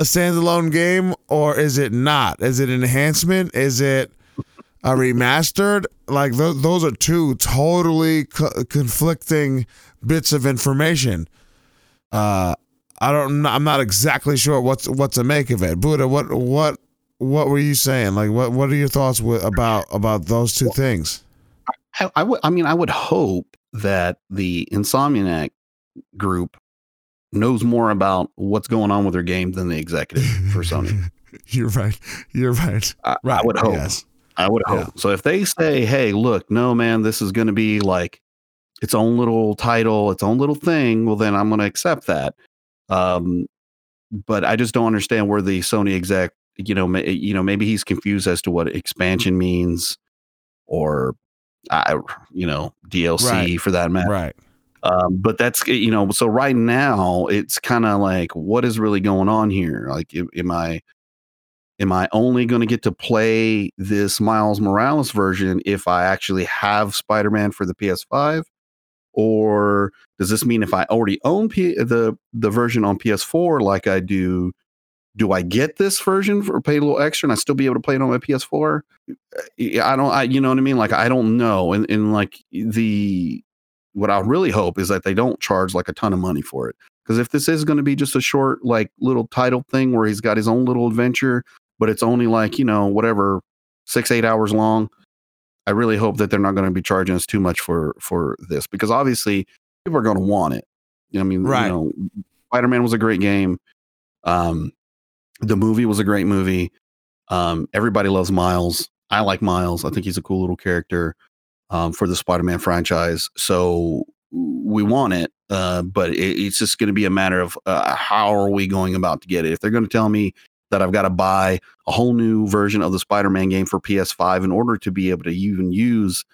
a standalone game or is it not? Is it an enhancement? Is it a remastered? Like th- those are two totally co- conflicting bits of information. Uh, I don't. I'm not exactly sure what's what to make of it. Buddha, what what what were you saying? Like, what what are your thoughts with, about about those two things? I would. I mean, I would hope that the Insomniac group knows more about what's going on with their game than the executive for Sony. You're right. You're right. I, right. I would hope. Yes. I would hope. Yeah. So if they say, "Hey, look, no, man, this is going to be like its own little title, its own little thing," well, then I'm going to accept that. Um, but I just don't understand where the Sony exec, you know, may, you know, maybe he's confused as to what expansion means, or I, you know, DLC Right. for that matter. Right. Um, but that's you know, so right now it's kind of like, what is really going on here? Like, am, I am I only going to get to play this Miles Morales version if I actually have Spider Man for the PS5, or does this mean if I already own P- the the version on PS4 like I do? Do I get this version for pay a little extra and I still be able to play it on my PS4? I don't, I, you know what I mean? Like, I don't know. And, and like the, what I really hope is that they don't charge like a ton of money for it. Because if this is going to be just a short, like little title thing where he's got his own little adventure, but it's only like, you know, whatever, six, eight hours long, I really hope that they're not going to be charging us too much for, for this because obviously people are going to want it. You know, I mean, Right. you know, Spider Man was a great game. Um, the movie was a great movie. Um, everybody loves Miles. I like Miles. I think he's a cool little character um, for the Spider-Man franchise. So we want it, uh, but it, it's just going to be a matter of uh, how are we going about to get it. If they're going to tell me that I've got to buy a whole new version of the Spider-Man game for PS5 in order to be able to even use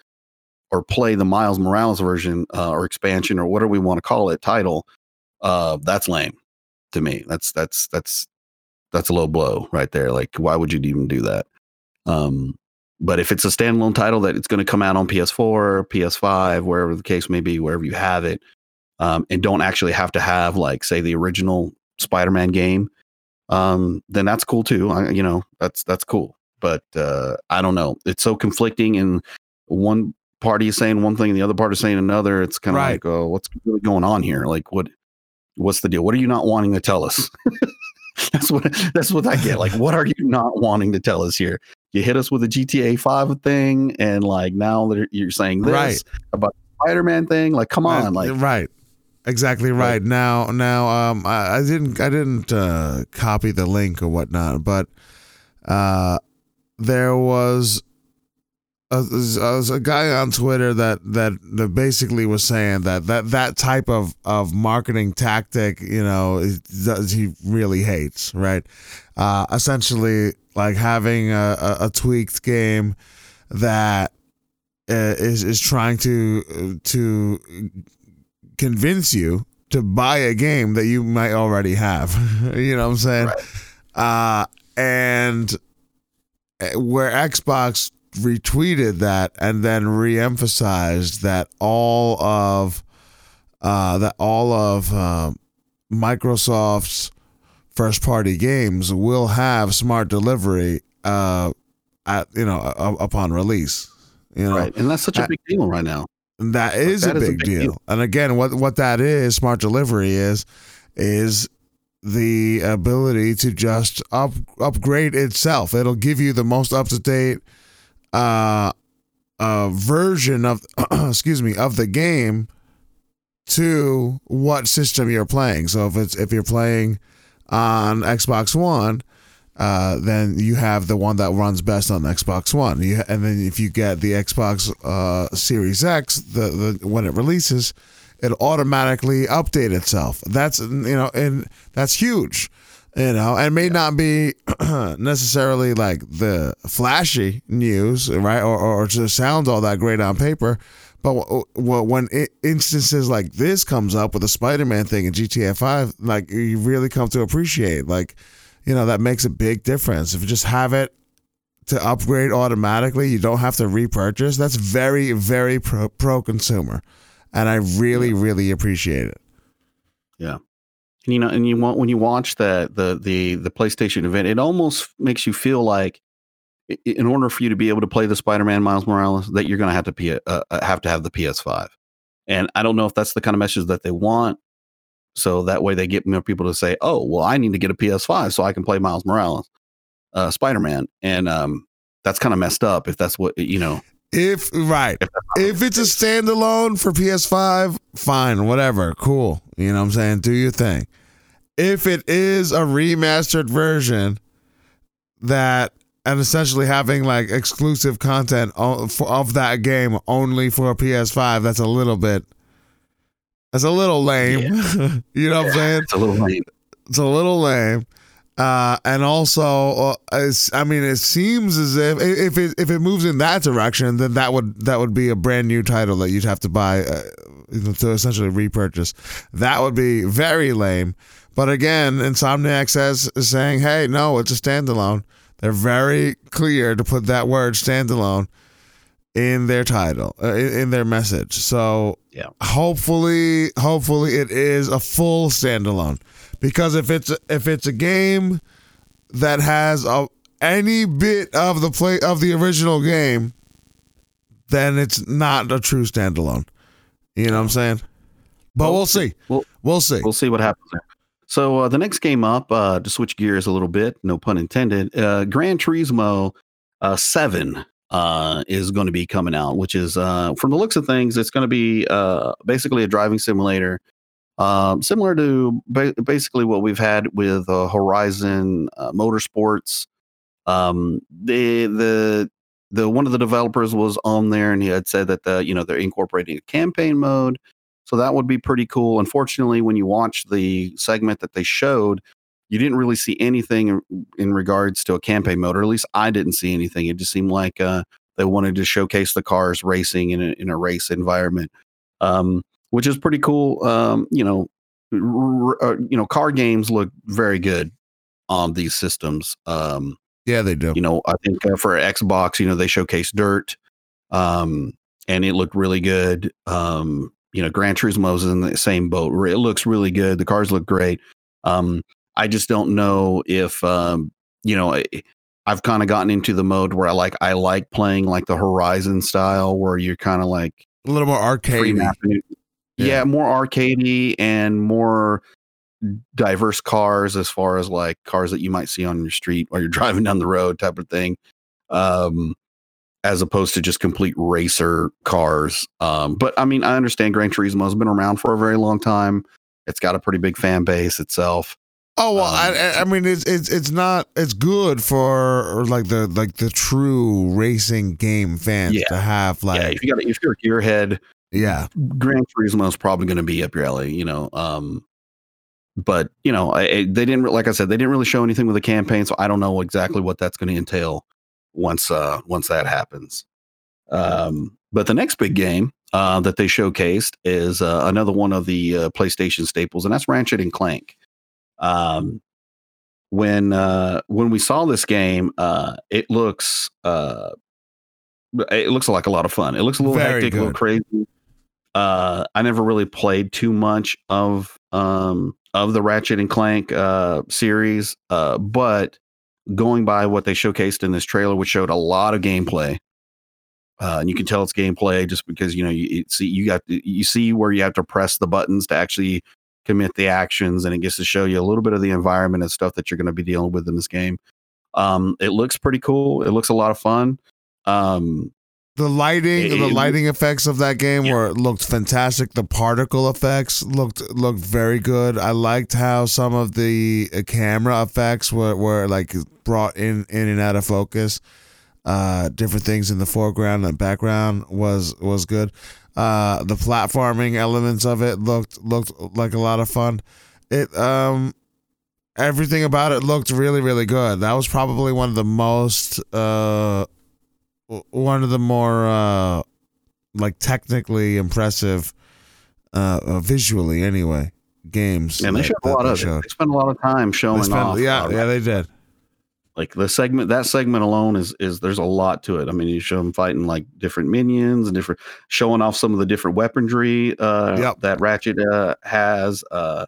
or play the Miles Morales version uh, or expansion or whatever we want to call it title, uh, that's lame to me. That's that's that's that's a low blow right there. Like, why would you even do that? Um, but if it's a standalone title that it's going to come out on PS4, PS5, wherever the case may be, wherever you have it, um, and don't actually have to have like say the original Spider-Man game, um, then that's cool too. I, you know, that's that's cool. But uh, I don't know. It's so conflicting, and one party is saying one thing and the other party is saying another. It's kind of Right. like, oh, what's really going on here? Like, what, what's the deal? What are you not wanting to tell us? that's what that's what I get. Like, what are you not wanting to tell us here? You hit us with a GTA Five thing, and like now that you're saying this Right. about Spider-Man thing. Like, come on, Uh, like, right exactly right, Right. now now um I, I didn't i didn't uh copy the link or whatnot but uh there was a, a, a guy on twitter that, that that basically was saying that that that type of of marketing tactic you know does he really hates right uh essentially like having a, a, a tweaked game that uh, is is trying to to convince you to buy a game that you might already have. you know what I'm saying? Uh and uh, where Xbox retweeted that and then re-emphasized that all of uh that all of uh, Microsoft's first party games will have smart delivery uh at you know uh, upon release. You know, right, and that's such a I- big deal right now. that is, that a, is a big big deal. deal. And again, what what that is, smart delivery is, is the ability to just up upgrade itself. It'll give you the most up to date uh, uh, version of excuse me of the game to what system you're playing. So if it's if you're playing on Xbox One, uh, then you have the one that runs best on Xbox One. You, and then if you get the Xbox uh, Series X, the, the when it releases, it automatically update itself. That's you know, and that's huge. You know, and may not be necessarily like the flashy news, right? Or, or to sound all that great on paper, but uh, w- w- when i instances like this comes up with the Spider-Man thing in GTA Five, like you really come to appreciate, like you know, that makes a big difference. If you just have it to upgrade automatically, you don't have to repurchase. That's very, very pro, pro consumer, and I really, really appreciate it. Yeah. And, you know, and you want when you watch that the the the PlayStation event, it almost makes you feel like in order for you to be able to play the Spider-Man Miles Morales, that you're going to have to P- uh, uh, have to have the PS5. And I don't know if that's the kind of message that they want. So that way they get more people to say, "Oh, well, I need to get a PS5 so I can play Miles Morales, uh, Spider-Man." And um, that's kind of messed up if that's what you know. If right, if it's a standalone for PS5, fine, whatever, cool. You know what I'm saying? Do your thing. If it is a remastered version that and essentially having like exclusive content o- for, of that game only for PS5, that's a little bit that's a little lame. you know what I'm saying? It's a little lame. It's a little lame. Uh, and also, uh, it's, I mean, it seems as if if it if it moves in that direction, then that would that would be a brand new title that you'd have to buy uh, to essentially repurchase. That would be very lame. But again, Insomniac says is saying, "Hey, no, it's a standalone." They're very clear to put that word "standalone" in their title, uh, in, in their message. So, Yeah. hopefully, hopefully, it is a full standalone because if it's if it's a game that has a, any bit of the play of the original game, then it's not a true standalone. You know what I'm saying? But Well, we'll see. well- we'll see. We'll see what happens there. So uh, the next game up, uh, to switch gears a little bit, no pun intended, uh, Gran Turismo uh, Seven uh, is going to be coming out, which is uh, from the looks of things, it's going to be uh, basically a driving simulator, um, similar to ba- basically what we've had with uh, Horizon uh, Motorsports. Um, the the the one of the developers was on there, and he had said that the you know they're incorporating a campaign mode. So that would be pretty cool. Unfortunately, when you watch the segment that they showed, you didn't really see anything in, in regards to a campaign mode, or at least I didn't see anything. It just seemed like uh, they wanted to showcase the cars racing in a, in a race environment, um, which is pretty cool. Um, you know, r- r- uh, you know, car games look very good on these systems. Um, yeah, they do. you know, I think uh, for Xbox, you know, they showcased Dirt, um, and it looked really good. Um, you know, Gran Turismo's in the same boat. It looks really good. The cars look great. Um, I just don't know if, um, you know, I, I've kind of gotten into the mode where I like I like playing like the Horizon style, where you're kind of like A little more arcade. Yeah. Yeah. more arcadey and more diverse cars as far as like cars that you might see on your street while you're driving down the road type of thing. Um as opposed to just complete racer cars. Um, but I mean, I understand Gran Turismo has been around for a very long time. It's got a pretty big fan base itself. Oh well, Um, I, I- mean it's it's it's not it's good for like the like the true racing game fans Yeah. to have like yeah, if you got if you're a gearhead, yeah Gran Turismo is probably going to be up your alley, you know. Um, but you know, I, I- they didn't, like I said, they didn't really show anything with the campaign, so I don't know exactly what that's going to entail once uh once that happens. Um, but the next big game uh, that they showcased is uh, another one of the uh, PlayStation staples, and that's Ratchet and Clank. Um, when uh, when we saw this game, uh, it looks uh, it looks like a lot of fun. It looks a little Very hectic, a little crazy. Uh, I never really played too much of um, of the Ratchet and Clank uh, series, uh, but going by what they showcased in this trailer, which showed a lot of gameplay, uh, and you can tell it's gameplay just because you know you see you got you see where you have to press the buttons to actually commit the actions, and it gets to show you a little bit of the environment and stuff that you're going to be dealing with in this game. Um, it looks pretty cool. It looks a lot of fun. Um, the lighting It- the lighting effects of that game Yeah. were looked fantastic. The particle effects looked looked very good. I liked how some of the uh, camera effects were were like brought in in and out of focus. Uh, different things in the foreground and background was was good. Uh, the platforming elements of it looked looked like a lot of fun. It um everything about it looked really really good. That was probably one of the most uh one of the more uh like technically impressive uh, uh visually anyway games and they that- showed a lot of showed. it. They spent a lot of time showing spent- off. yeah uh, yeah they did like the segment that segment alone is is there's a lot to it i mean you show them fighting like different minions and different showing off some of the different weaponry uh Yep. that ratchet uh has uh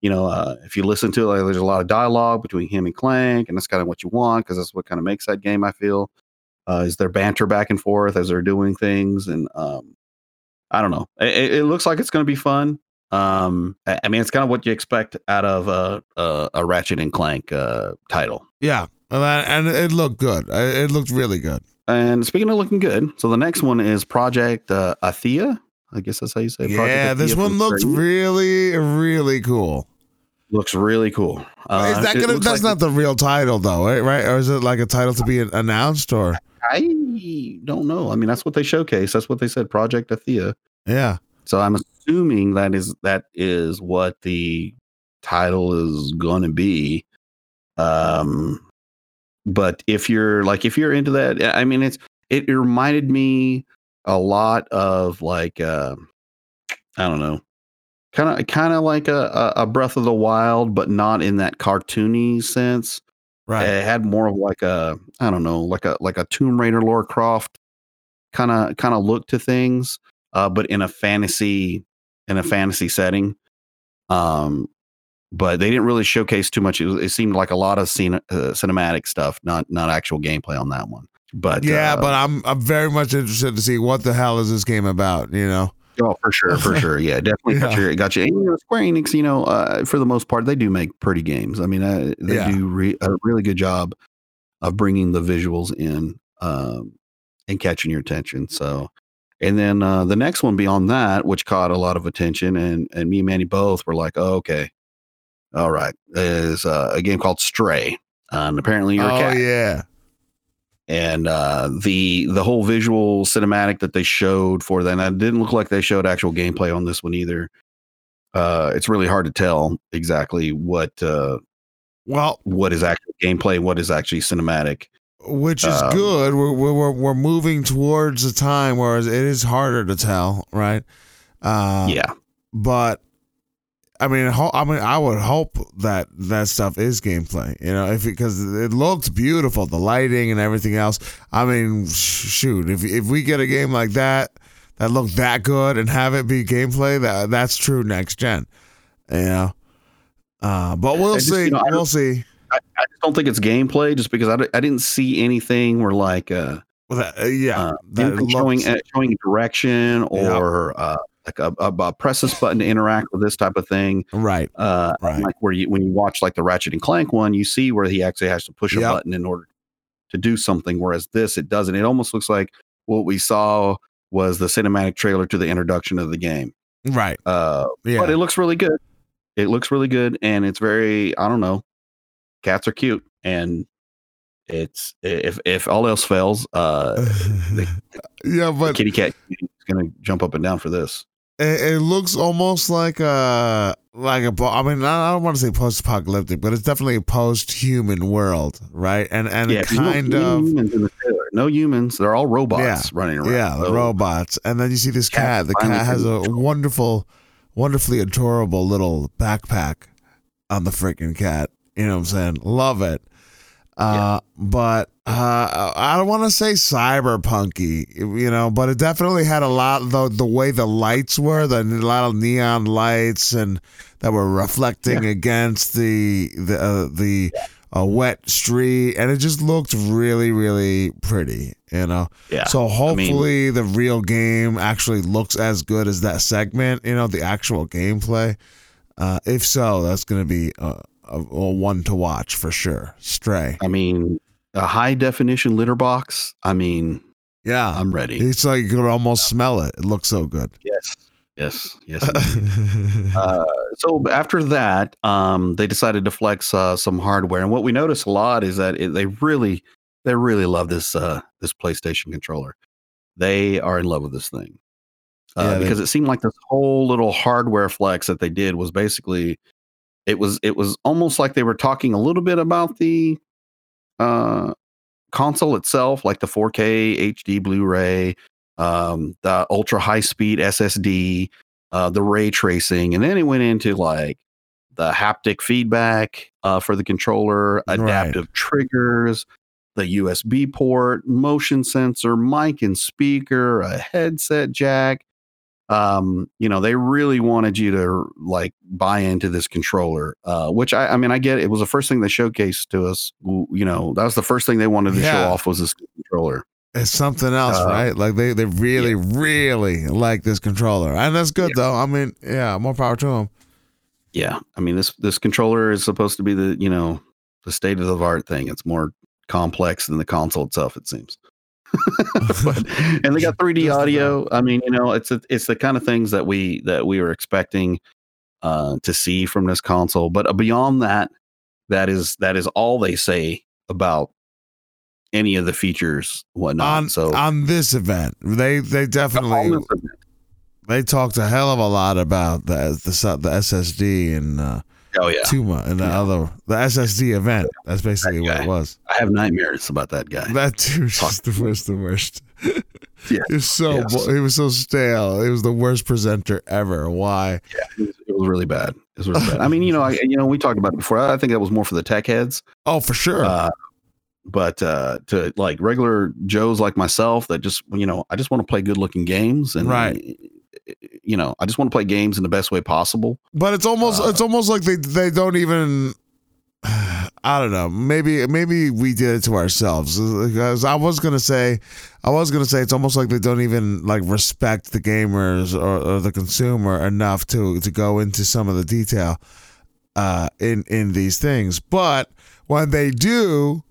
you know uh if you listen to it like, there's a lot of dialogue between him and clank and that's kind of what you want because that's what kind of makes that game i feel uh is there banter back and forth as they're doing things and um i don't know it, it- looks like it's going to be fun um I, I mean it's kind of what you expect out of uh, uh, a ratchet and clank uh title yeah and, it looked good it looked really good And speaking of looking good, so the next one is Project uh, Athia. I guess that's how you say. it. Project yeah this one looked really really cool looks really cool. Uh, is that gonna that's like- not the real title though right, right or is it like a title to be announced or I don't know. I mean, that's what they showcase. That's what they said. Project Athia. yeah So I'm assuming that is that is what the title is going to be. Um, but if you're like if you're into that, I mean, it's it, it reminded me a lot of like uh, I don't know, kind of kind of like a, a Breath of the Wild, but not in that cartoony sense. right It had more of like a I don't know, like a like a Tomb Raider, Laura Croft kind of kind of look to things, uh, but in a fantasy in a fantasy setting. Um, but they didn't really showcase too much. It, was, it seemed like a lot of scene, uh, cinematic stuff, not not actual gameplay on that one. But yeah uh, but i'm i'm very much interested to see what the hell is this game about you know Oh, for sure, for sure. Yeah, definitely got you. Got you. And, you know, Square Enix, you know, uh, for the most part, they do make pretty games. I mean, uh, they Yeah. do re- a really good job of bringing the visuals in um, and catching your attention. So, and then uh, the next one beyond that, which caught a lot of attention, and and me and Manny both were like, oh, okay, all right, is uh, a game called Stray, uh, and apparently you're a oh cat yeah and uh, the the whole visual cinematic that they showed for that, and it didn't look like they showed actual gameplay on this one either. Uh, it's really hard to tell exactly what uh, well what is actual gameplay what is actually cinematic. which is Um, good. We're, we're we're we're moving towards a time where it is harder to tell, right? Uh, yeah, But I mean, ho- I mean, I would hope that that stuff is gameplay, you know, if because it looks beautiful, the lighting and everything else. I mean, sh- shoot, if if we get a game like that that looked that good and have it be gameplay, that that's true next gen, you know. Uh, but we'll just, see. you know, I we'll see. I, I just don't think it's gameplay, just because I, I didn't see anything where like uh, Well, that- uh, yeah, uh, showing looks- uh, showing direction Yeah. or uh, like a, a, a press this button to interact with this type of thing. right, Uh, Right. Like where you when you watch like the Ratchet and Clank one, you see where he actually has to push a Yep. button in order to do something. Whereas this, it doesn't. It almost looks like what we saw was the cinematic trailer to the introduction of the game. right, Uh, yeah, But it looks really good. It looks really good, and it's very I don't know. Cats are cute, and it's if if all else fails, uh, yeah, the but kitty cat is gonna jump up and down for this. It, it looks almost like a like a. I mean, I don't want to say post-apocalyptic, but it's definitely a post-human world, right? And and yeah, there's no kind of humans in the trailer. No humans. They're all robots running around. Yeah, the So, robots. And then you see this. Cat The cat has a wonderful, wonderfully adorable little backpack on the freaking cat. You know what I'm saying? Love it. Uh, but uh, I don't want to say cyberpunky, you know, but it definitely had a lot the the way the lights were, the a lot of neon lights and that were reflecting against the the uh, the a wet street, and it just looked really really pretty, you know. Yeah. So hopefully the real game actually looks as good as that segment, you know, the actual gameplay. Uh, if so, that's going to be a, a, a one to watch for sure. Stray. I mean, a high definition litter box. I mean, Yeah. I'm ready. it's like you could almost smell it. It looks so good. Yes. Yes. Yes. uh, so after that, um, they decided to flex uh, some hardware, and what we notice a lot is that it, they really, they really love this uh, this PlayStation controller. They are in love with this thing uh, Yeah, they- because it seemed like this whole little hardware flex that they did was basically, it was it was almost like they were talking a little bit about the uh, console itself, like the 4K HD Blu-ray, um, the ultra high speed SSD, uh, the ray tracing, and then it went into like the haptic feedback uh, for the controller, Right. adaptive triggers, the USB port, motion sensor, mic and speaker, a headset jack. Um, you know, they really wanted you to like buy into this controller, uh, which I, I mean, I get it. it was the first thing they showcased to us. You know, that was the first thing they wanted to show off was this controller. It's something else, Uh, right? Like they, they really, really like this controller. And that's good though. I mean, yeah, more power to them. yeah i mean this this controller is supposed to be the you know the state of the art thing it's more complex than the console itself it seems but, and they got 3d audio. i mean you know it's it's the kind of things that we that we were expecting uh to see from this console. But beyond that that is that is all they say about any of the features whatnot. On so on this event, they they definitely all this event- they talked a hell of a lot about the the, the SSD and uh, oh yeah Tuma and the Yeah. other the SSD event. That's basically what guy. it was. i have nightmares about that guy That dude's Talk just the worst, the worst. Yeah. He was so Yes. he was so stale. He was the worst presenter ever. Why? it was, it was really bad. It was really bad. I mean, you know, I, you know, we talked about it before. I think that was more for the tech heads, Oh, for sure. uh, but uh, to like regular Joes like myself that just, you know, I just want to play good looking games, and Right. You know, I just want to play games in the best way possible. But it's almost Uh, it's almost like they they don't even I don't know. Maybe maybe we did it to ourselves. Because I was gonna say I was gonna say it's almost like they don't even like respect the gamers or, or the consumer enough to to go into some of the detail uh in in these things. But when they do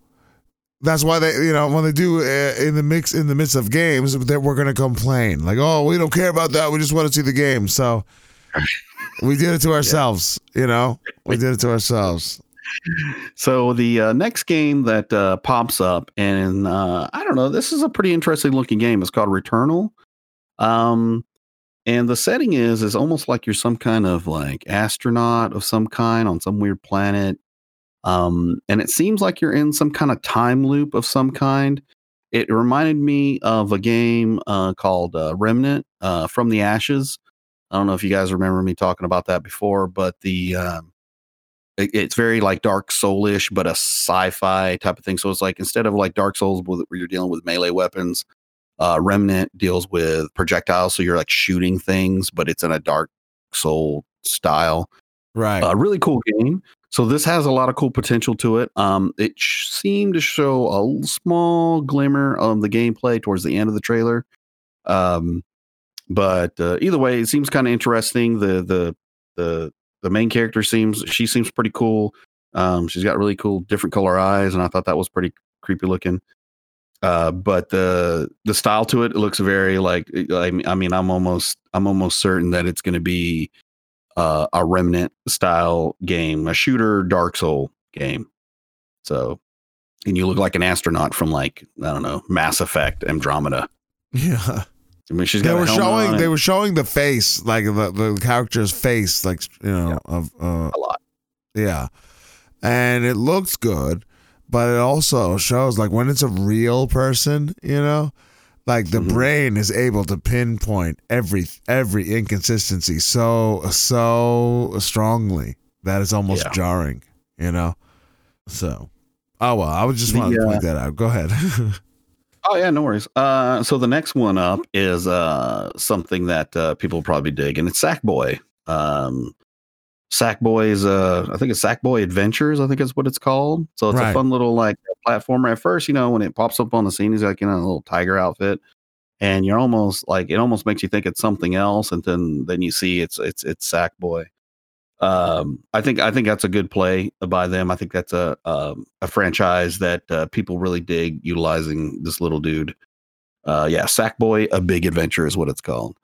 that's why they, you know, when they do uh, in the mix in the midst of games, that we're gonna complain like, "Oh, we don't care about that. We just want to see the game." So, we did it to ourselves, you know. We did it to ourselves. So the uh, next game that uh, pops up, and uh, I don't know, this is a pretty interesting looking game. It's called Returnal. Um, and the setting is is almost like you're some kind of like astronaut of some kind on some weird planet. Um, and it seems like you're in some kind of time loop of some kind. It reminded me of a game uh, called uh, Remnant uh, from the Ashes. I don't know if you guys remember me talking about that before, but the um, it- it's very like Dark Soulish, but a sci-fi type of thing. So it's like instead of like Dark Souls where you're dealing with melee weapons, uh, Remnant deals with projectiles. So you're like shooting things, but it's in a Dark Soul style. Right. A really cool game. So this has a lot of cool potential to it. Um, it sh- seemed to show a small glimmer of the gameplay towards the end of the trailer. Um, but uh, either way, it seems kind of interesting. The the the the main character seems she seems pretty cool. Um, she's got really cool different color eyes, and I thought that was pretty creepy looking. Uh, but the the style to it, it looks very like I mean I'm almost I'm almost certain that it's going to be uh, a remnant style game, a shooter Dark Soul game. So, and you look like an astronaut from like I don't know Mass Effect Andromeda. Yeah. I mean, she's They were showing. They were showing the face, like the, the character's face, like you know, of uh, a lot. yeah, and it looks good, but it also shows like when it's a real person, you know, like the Mhm. brain is able to pinpoint every every inconsistency so so strongly that it's almost Yeah. jarring, you know. So, oh well, I was just want to uh, point that out. Go ahead. Oh yeah, no worries. Uh, so the next one up is uh something that uh, people probably dig, and it's Sackboy. Um, Sackboy's uh, I think it's Sackboy Adventures. I think is what it's called. So it's Right. a fun little like platformer. At first, you know, when it pops up on the scene, he's like in a little tiger outfit, and you're almost like it almost makes you think it's something else, and then then you see it's it's it's Sackboy. Um, I think I think that's a good play by them. I think that's a um, a franchise that uh, people really dig utilizing this little dude. Uh, yeah, Sackboy: A Big Adventure is what it's called.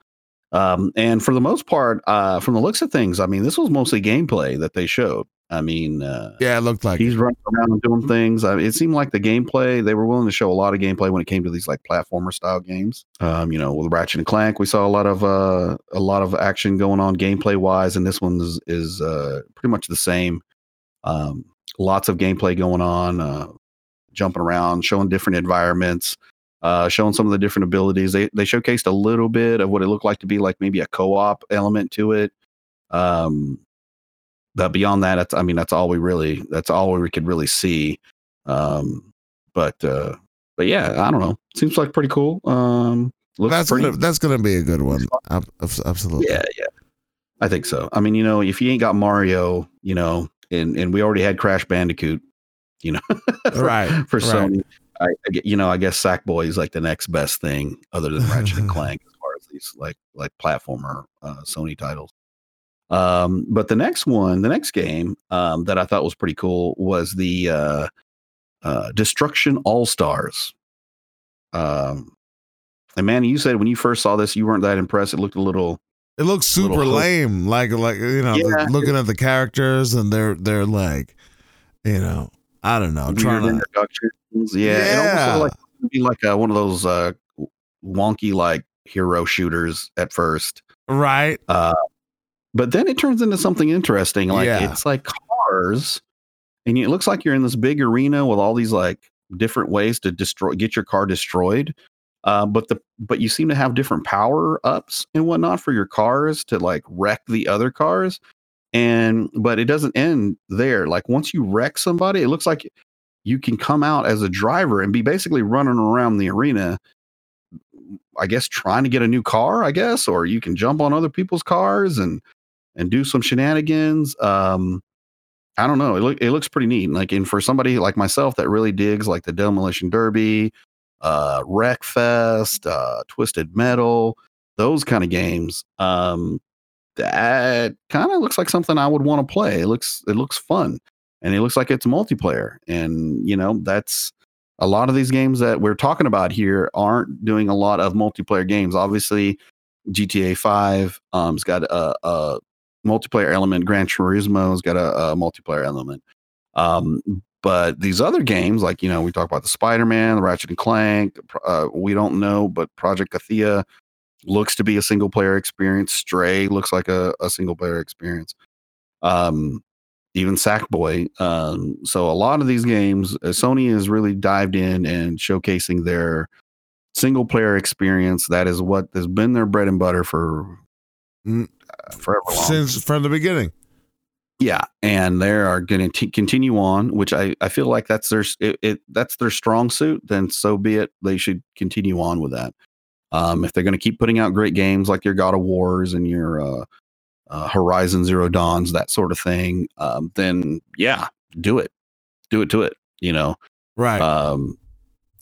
Um, and for the most part, uh, from the looks of things, I mean, this was mostly gameplay that they showed. I mean, uh, yeah, it looked like he's running around and doing things. I mean, it seemed like the gameplay they were willing to show a lot of gameplay when it came to these like platformer style games. Um, you know, with Ratchet and Clank, we saw a lot of uh, a lot of action going on gameplay wise, and this one is, is uh, pretty much the same. Um, lots of gameplay going on, uh, jumping around, showing different environments, uh, showing some of the different abilities. They they showcased a little bit of what it looked like to be like maybe a co op element to it. Um, but beyond that, that's I mean that's all we really that's all we could really see. Um, but uh, but yeah, I don't know. Seems like pretty cool. Um, that's pretty. gonna that's gonna be a good one. Absolutely. yeah, yeah. I think so. I mean, you know, if you ain't got Mario, you know, and and we already had Crash Bandicoot, you know, for, Right, for right. Sony. I, I you know, I guess Sackboy is like the next best thing other than Ratchet and Clank as far as these like like platformer uh, Sony titles. Um, but the next one, the next game um, that I thought was pretty cool was the uh, uh, Destruction All Stars. Um, and Manny, you said when you first saw this, you weren't that impressed. It looked a little It looks super lame. Like like you know, Yeah. looking at the characters and they're they're like, you know, I don't know, weird trying to introductions. Yeah, it almost like be like uh, one of those uh, wonky like hero shooters at first. right. Uh, but then it turns into something interesting. Like Yeah. it's like cars, and it looks like you're in this big arena with all these like different ways to destroy, get your car destroyed. Uh, but the but you seem to have different power ups and whatnot for your cars to like wreck the other cars. And but it doesn't end there. Like once you wreck somebody, it looks like you can come out as a driver and be basically running around the arena I guess trying to get a new car, I guess, or you can jump on other people's cars and and do some shenanigans. Um, I don't know. It look it looks pretty neat. Like, and for somebody like myself that really digs like the Demolition Derby, uh, Wreckfest, uh, Twisted Metal, those kind of games, um, that kind of looks like something I would want to play. It looks it looks fun, and it looks like it's multiplayer, and you know that's a lot of these games that we're talking about here aren't doing a lot of multiplayer games. Obviously, GTA Five um, has got a, a multiplayer element. Gran Turismo's got a, a multiplayer element. Um, but these other games, like you know, we talk about the Spider Man, the Ratchet and Clank. Uh, we don't know, but Project Athia looks to be a single player experience. Stray looks like a, a single player experience. Um, even Sackboy. Um, so a lot of these games, uh, Sony has really dived in and showcasing their single player experience. That is what has been their bread and butter for uh, forever long. Since from the beginning. Yeah, and they are going to continue on, which I, I feel like that's their it, it that's their strong suit. Then so be it. They should continue on with that. Um, if they're going to keep putting out great games like your God of Wars and your uh, uh, Horizon Zero Dawns, that sort of thing, um, then yeah, do it, do it to it. You know, Right. um,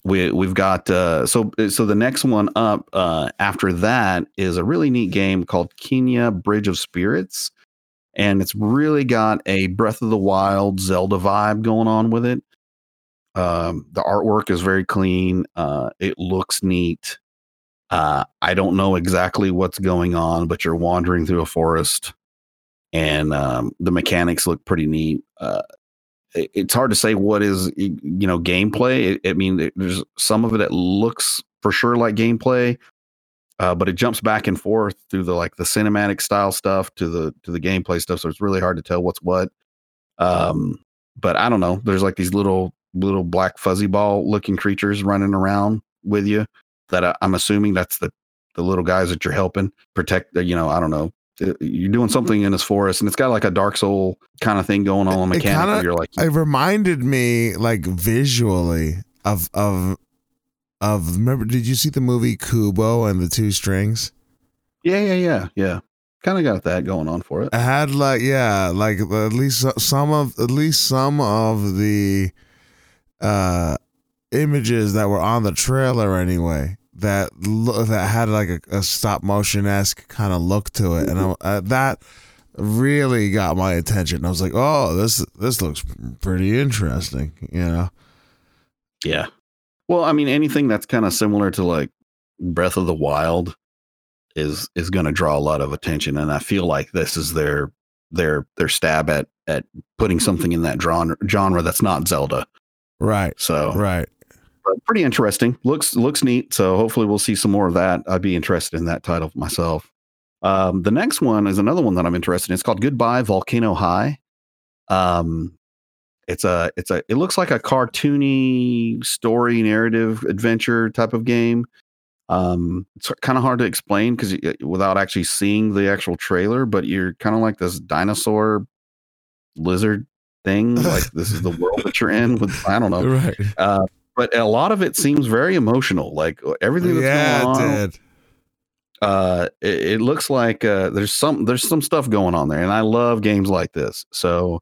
we we've got uh, so so the next one up uh, after that is a really neat game called Kena Bridge of Spirits, and it's really got a Breath of the Wild Zelda vibe going on with it. Um, the artwork is very clean. Uh, it looks neat. Uh, I don't know exactly what's going on, but you're wandering through a forest, and um, the mechanics look pretty neat. Uh, it- it's hard to say what is you know gameplay. I mean, there's some of it that looks for sure like gameplay, uh, but it jumps back and forth through the like the cinematic style stuff to the to the gameplay stuff. So it's really hard to tell what's what. Um, but I don't know. There's like these little little black fuzzy ball looking creatures running around with you. That I, I'm assuming that's the the little guys that you're helping protect. the- You know, I don't know. Uh, You're doing something in this forest, and it's got like a Dark Soul kind of thing going on. Mechanic, kinda- you're like, it reminded me like visually of of of remember did you see the movie Kubo and the two strings? yeah, yeah, yeah, yeah. Kind of got that going on for it. It had like yeah, like at least some of at least some of the uh images that were on the trailer anyway that that had like a, a stop motion esque kind of look to it, and I, uh, that really got my attention. I was like, oh, this this looks pretty interesting, you know. Yeah. Well, I mean, anything that's kind of similar to like Breath of the Wild is is going to draw a lot of attention, and I feel like this is their their their stab at at putting something in that genre genre that's not Zelda. Right, So, right. But pretty interesting. Looks looks neat. So hopefully we'll see some more of that. I'd be interested in that title myself. Um, the next one is another one that I'm interested in. It's called Goodbye Volcano High. Um, it's a it's a it looks like a cartoony story narrative adventure type of game. Um, it's kind of hard to explain because without actually seeing the actual trailer, but you're kind of like this dinosaur lizard thing. like this is the world that you're in. With I don't know Right. uh, but a lot of it seems very emotional. Like uh, everything that's yeah, going on, it did. uh, it, it looks like uh, there's some there's some stuff going on there, and I love games like this. So,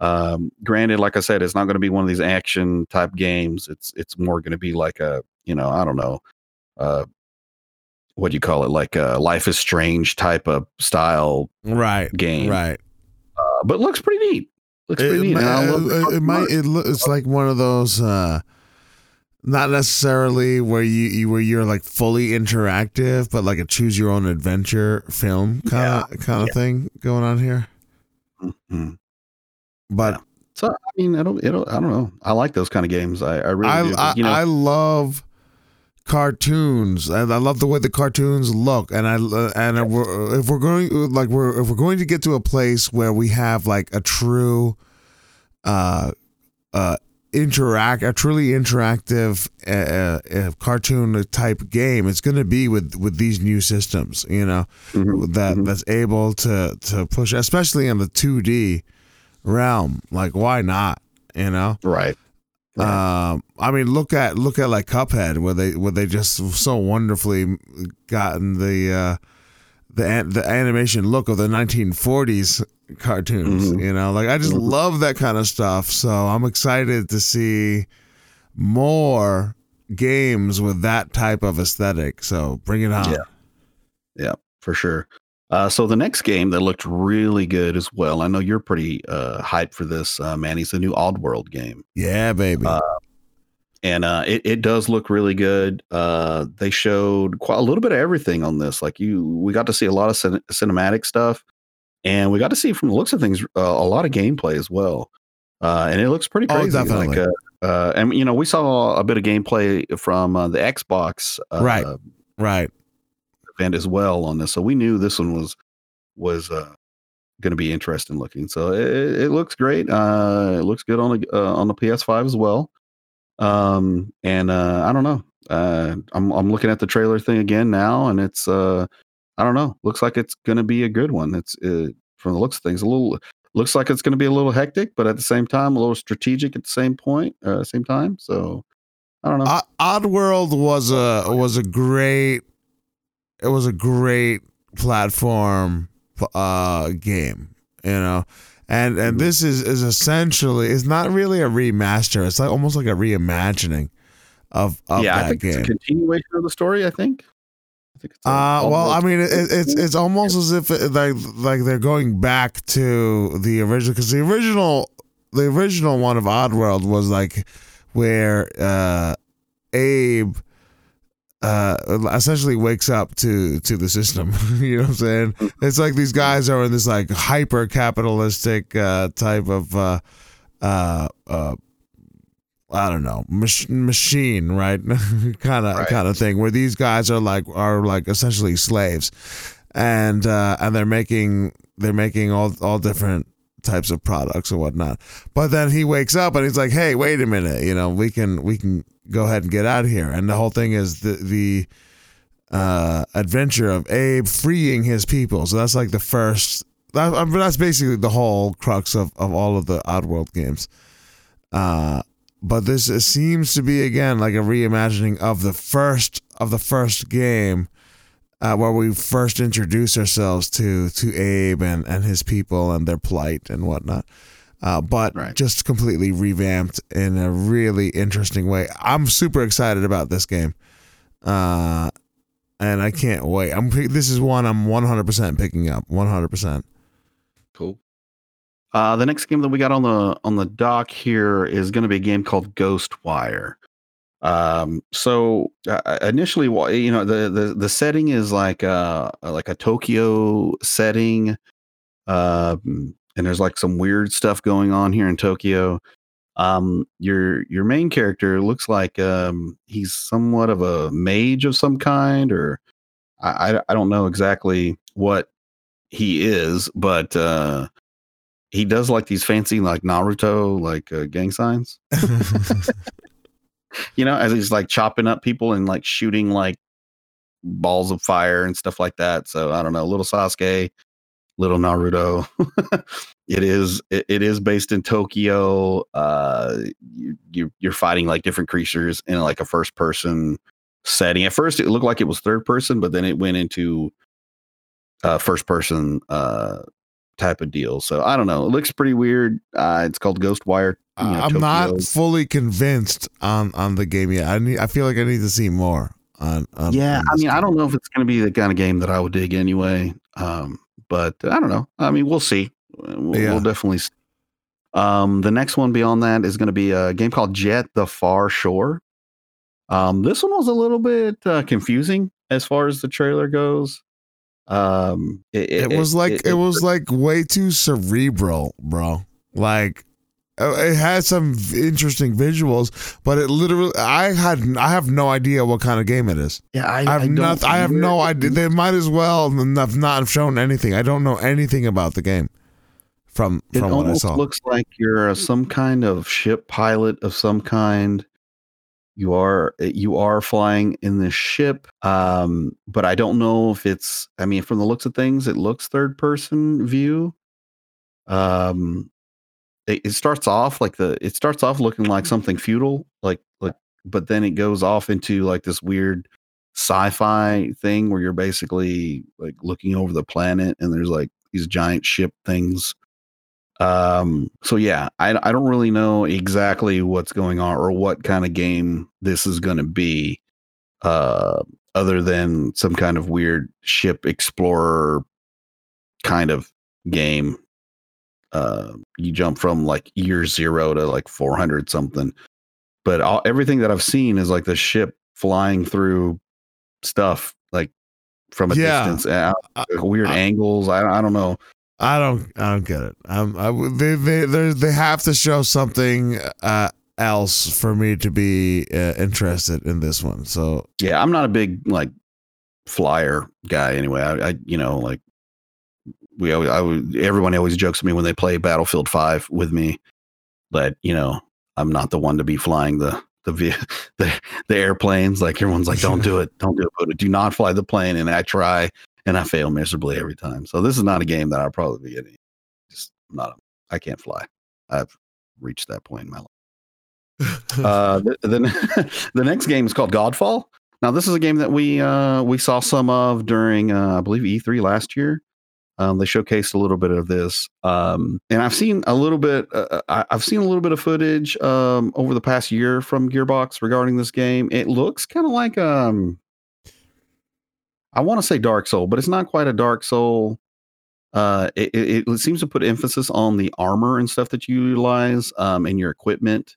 um, granted, like I said, it's not going to be one of these action type games. It's it's more going to be like a you know I don't know, uh, what do you call it? Like a Life is Strange type of style Right. game. Right. Uh, but looks pretty neat. Looks pretty It, neat. mi- I love it, it might. It, loo- it's like one of those. uh not necessarily where you, you where you're like fully interactive, but like a choose your own adventure film kind of kind of yeah. thing going on here. Mhm. But So I mean, I don't, I don't, I don't know. I like those kind of games. I, I really I, do. I you know, I love cartoons and I love the way the cartoons look and I and we're, if we're going like we're if we're going to get to a place where we have like a true uh uh interact a truly interactive uh, uh, cartoon type game it's going to be with with these new systems you know mhm, that mhm. that's able to to push especially in the 2D realm like why not you know right. Yeah. um, I mean, look at look at like Cuphead, where they where they just so wonderfully gotten the uh, the the animation look of the 1940s cartoons. Mhm. You know, like I just Mhm. love that kind of stuff. So I'm excited to see more games with that type of aesthetic. So bring it on. Yeah. Yeah, for sure. Uh, so the next game that looked really good as well. I know you're pretty uh, hyped for this, uh, Manny's the new Oddworld game. Yeah, baby. Uh, and uh, it, it does look really good. Uh, they showed quite a little bit of everything on this. Like you, we got to see a lot of cin- cinematic stuff, and we got to see from the looks of things uh, a lot of gameplay as well. Uh, and it looks pretty Oh, crazy. definitely. Like, uh, uh, and you know, we saw a bit of gameplay from uh, the Xbox uh, Right. right. event as well on this, so we knew this one was was uh, going to be interesting looking. So it, it looks great. Uh, it looks good on the uh, on the PS5 as well. Um, and uh, I don't know. Uh, I'm I'm looking at the trailer thing again now, and it's uh, I don't know. Looks like it's to be a good one. It's uh, from the looks of things, a little looks like it's to be a little hectic, but at the same time, a little strategic at the same point, uh, same time. So I don't know. O- Oddworld was a was a great it was a great platform uh, game. You know, and and this is is essentially it's not really a remaster. It's like almost like a reimagining of of yeah, I think game. it's a continuation of the story. I think. I think it's Uh, well, I mean, it, it's it's almost as if it, like like they're going back to the original because the original the original one of Oddworld was like where uh, Abe uh, essentially wakes up to to the system. you know what I'm saying? It's like these guys are in this like hyper capitalistic uh, type of uh, uh, uh, I don't know mach- machine, right? kind of kind of thing where these guys are like are like essentially slaves, and uh, and they're making they're making all all different types of products and whatnot. But then he wakes up and he's like, "Hey, wait a minute! You know, we can we can go ahead and get out of here." And the whole thing is the the uh, adventure of Abe freeing his people. So that's like the first. That, I mean, that's basically the whole crux of, of all of the Oddworld games. Uh, but this seems to be again like a reimagining of the first of the first game, uh, where we first introduce ourselves to to Abe and, and his people and their plight and whatnot. Uh, but Right. just completely revamped in a really interesting way. I'm super excited about this game, uh, and I can't wait. I'm this is one I'm 100% picking up. 100%. Cool. Uh, the next game that we got on the on the dock here is going to be a game called Ghostwire. Um, so uh, initially, wha- you know, the, the the setting is like a like a Tokyo setting, um, and there's like some weird stuff going on here in Tokyo. Um, your your main character looks like um, he's somewhat of a mage of some kind, or I I, I don't know exactly what he is, but uh, he does like these fancy like Naruto like uh, gang signs. You know, as he's like chopping up people and like shooting like balls of fire and stuff like that. So I don't know, little Sasuke, little Naruto. it is it, it is based in Tokyo. Uh, you, you you're fighting like different creatures in like a first person setting. At first, it looked like it was third person, but then it went into uh, first person uh, type of deal. So I don't know. It looks pretty weird. Uh, it's called Ghostwire. You know, I'm not fully convinced on on the game yet. I need. I feel like I need to see more on. on yeah, on I mean, I don't know if it's going to be the kind of game that I would dig anyway. Um, but I don't know. I mean, we'll see. We'll, Yeah. we'll definitely. See. Um, the next one beyond that is going to be a game called Jet: The Far Shore. Um, this one was a little bit uh, confusing as far as the trailer goes. Um, It, was like it, was like way too cerebral, bro. Like it has some interesting visuals, but it literally I had I have no idea what kind of game it is. yeah. I, I have don't not I have no idea. They might as well have not have shown anything. I don't know anything about the game from It from what I almost saw. looks like you're some kind of ship pilot of some kind. You are you are flying in this ship, um, but I don't know if it's. I mean, from the looks of things, it looks third person view. Um, it, it starts off like the. It starts off looking like something feudal, like like, but then it goes off into like this weird sci-fi thing where you're basically like looking over the planet and there's like these giant ship things um so yeah i i don't really know exactly what's going on or what kind of game this is going to be uh other than some kind of weird ship explorer kind of game uh you jump from like year 0 to like 400 something but all, everything that i've seen is like the ship flying through stuff like from a Yeah. distance I- like weird I- angles I, I don't know I don't I don't get it. Um, I, they they they have to show something uh else for me to be uh, interested in this one. So Yeah, I'm not a big like flyer guy anyway. I, I you know, like we always, I would, everyone always jokes with me when they play Battlefield 5 with me that, you know, I'm not the one to be flying the the the, the airplanes. Like everyone's like, don't do it, don't do it, but do not fly the plane. And I try and I fail miserably every time. So this is not a game that I'll probably be getting. Just not. I can't fly. I've reached that point in my life. Uh, the, the the next game is called Godfall. Now, this is a game that we uh, we saw some of during uh, I believe E3 last year. Um, they showcased a little bit of this, um, and I've seen a little bit. Uh, I- I've seen a little bit of footage um, over the past year from Gearbox regarding this game. It looks kind of like um, I want to say Dark Soul, but it's not quite a Dark Soul. Uh, it, it, it seems to put emphasis on the armor and stuff that you utilize um, and your equipment.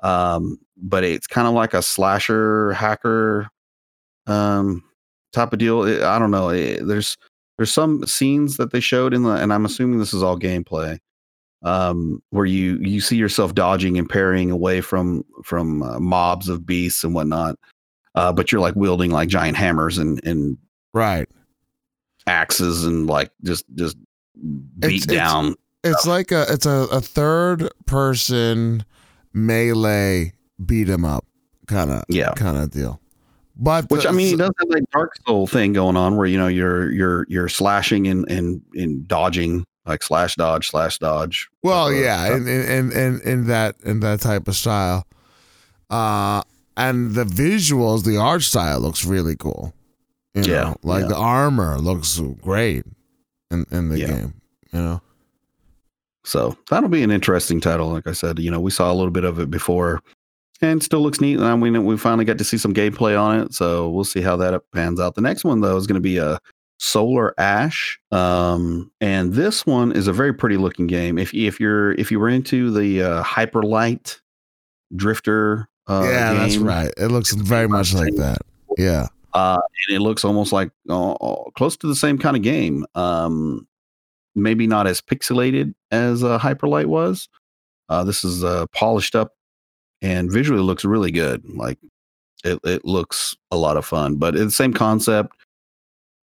Um, but it's kind of like a slasher hacker um, type of deal. It- I don't know. It- there's there's some scenes that they showed in the, and I'm assuming this is all gameplay, um, where you you see yourself dodging and parrying away from from uh, mobs of beasts and whatnot. Uh, but you're like wielding like giant hammers and and Right. axes and like just just beat It's- it's- down. It's like a it's a, a third person melee beat 'em up kind of Yeah. kind of deal. But Which the- I mean, it does have that Dark Soul thing going on, where you know you're you're you're slashing and and and dodging, like slash dodge slash dodge. well, type yeah, and in, in in that in that type of style. Uh and the visuals, the art style looks really cool. You Yeah, know, like yeah. the armor looks great in in the Yeah. game. You know, So that'll be an interesting title. Like I said, you know, we saw a little bit of it before, and still looks neat. And mean, we finally got to see some gameplay on it, so we'll see how that pans out. The next one though is going to be a Solar Ash, um, and this one is a very pretty looking game. If if you're if you were into the uh, Hyper Light Drifter, uh, yeah, that's right. It looks very much like that. Yeah, uh, and it looks almost like uh, close to the same kind of game. Um, maybe not as pixelated as uh, Hyperlight was. Uh, this is uh, polished up and visually looks really good. Like it, it looks a lot of fun, but it's the same concept.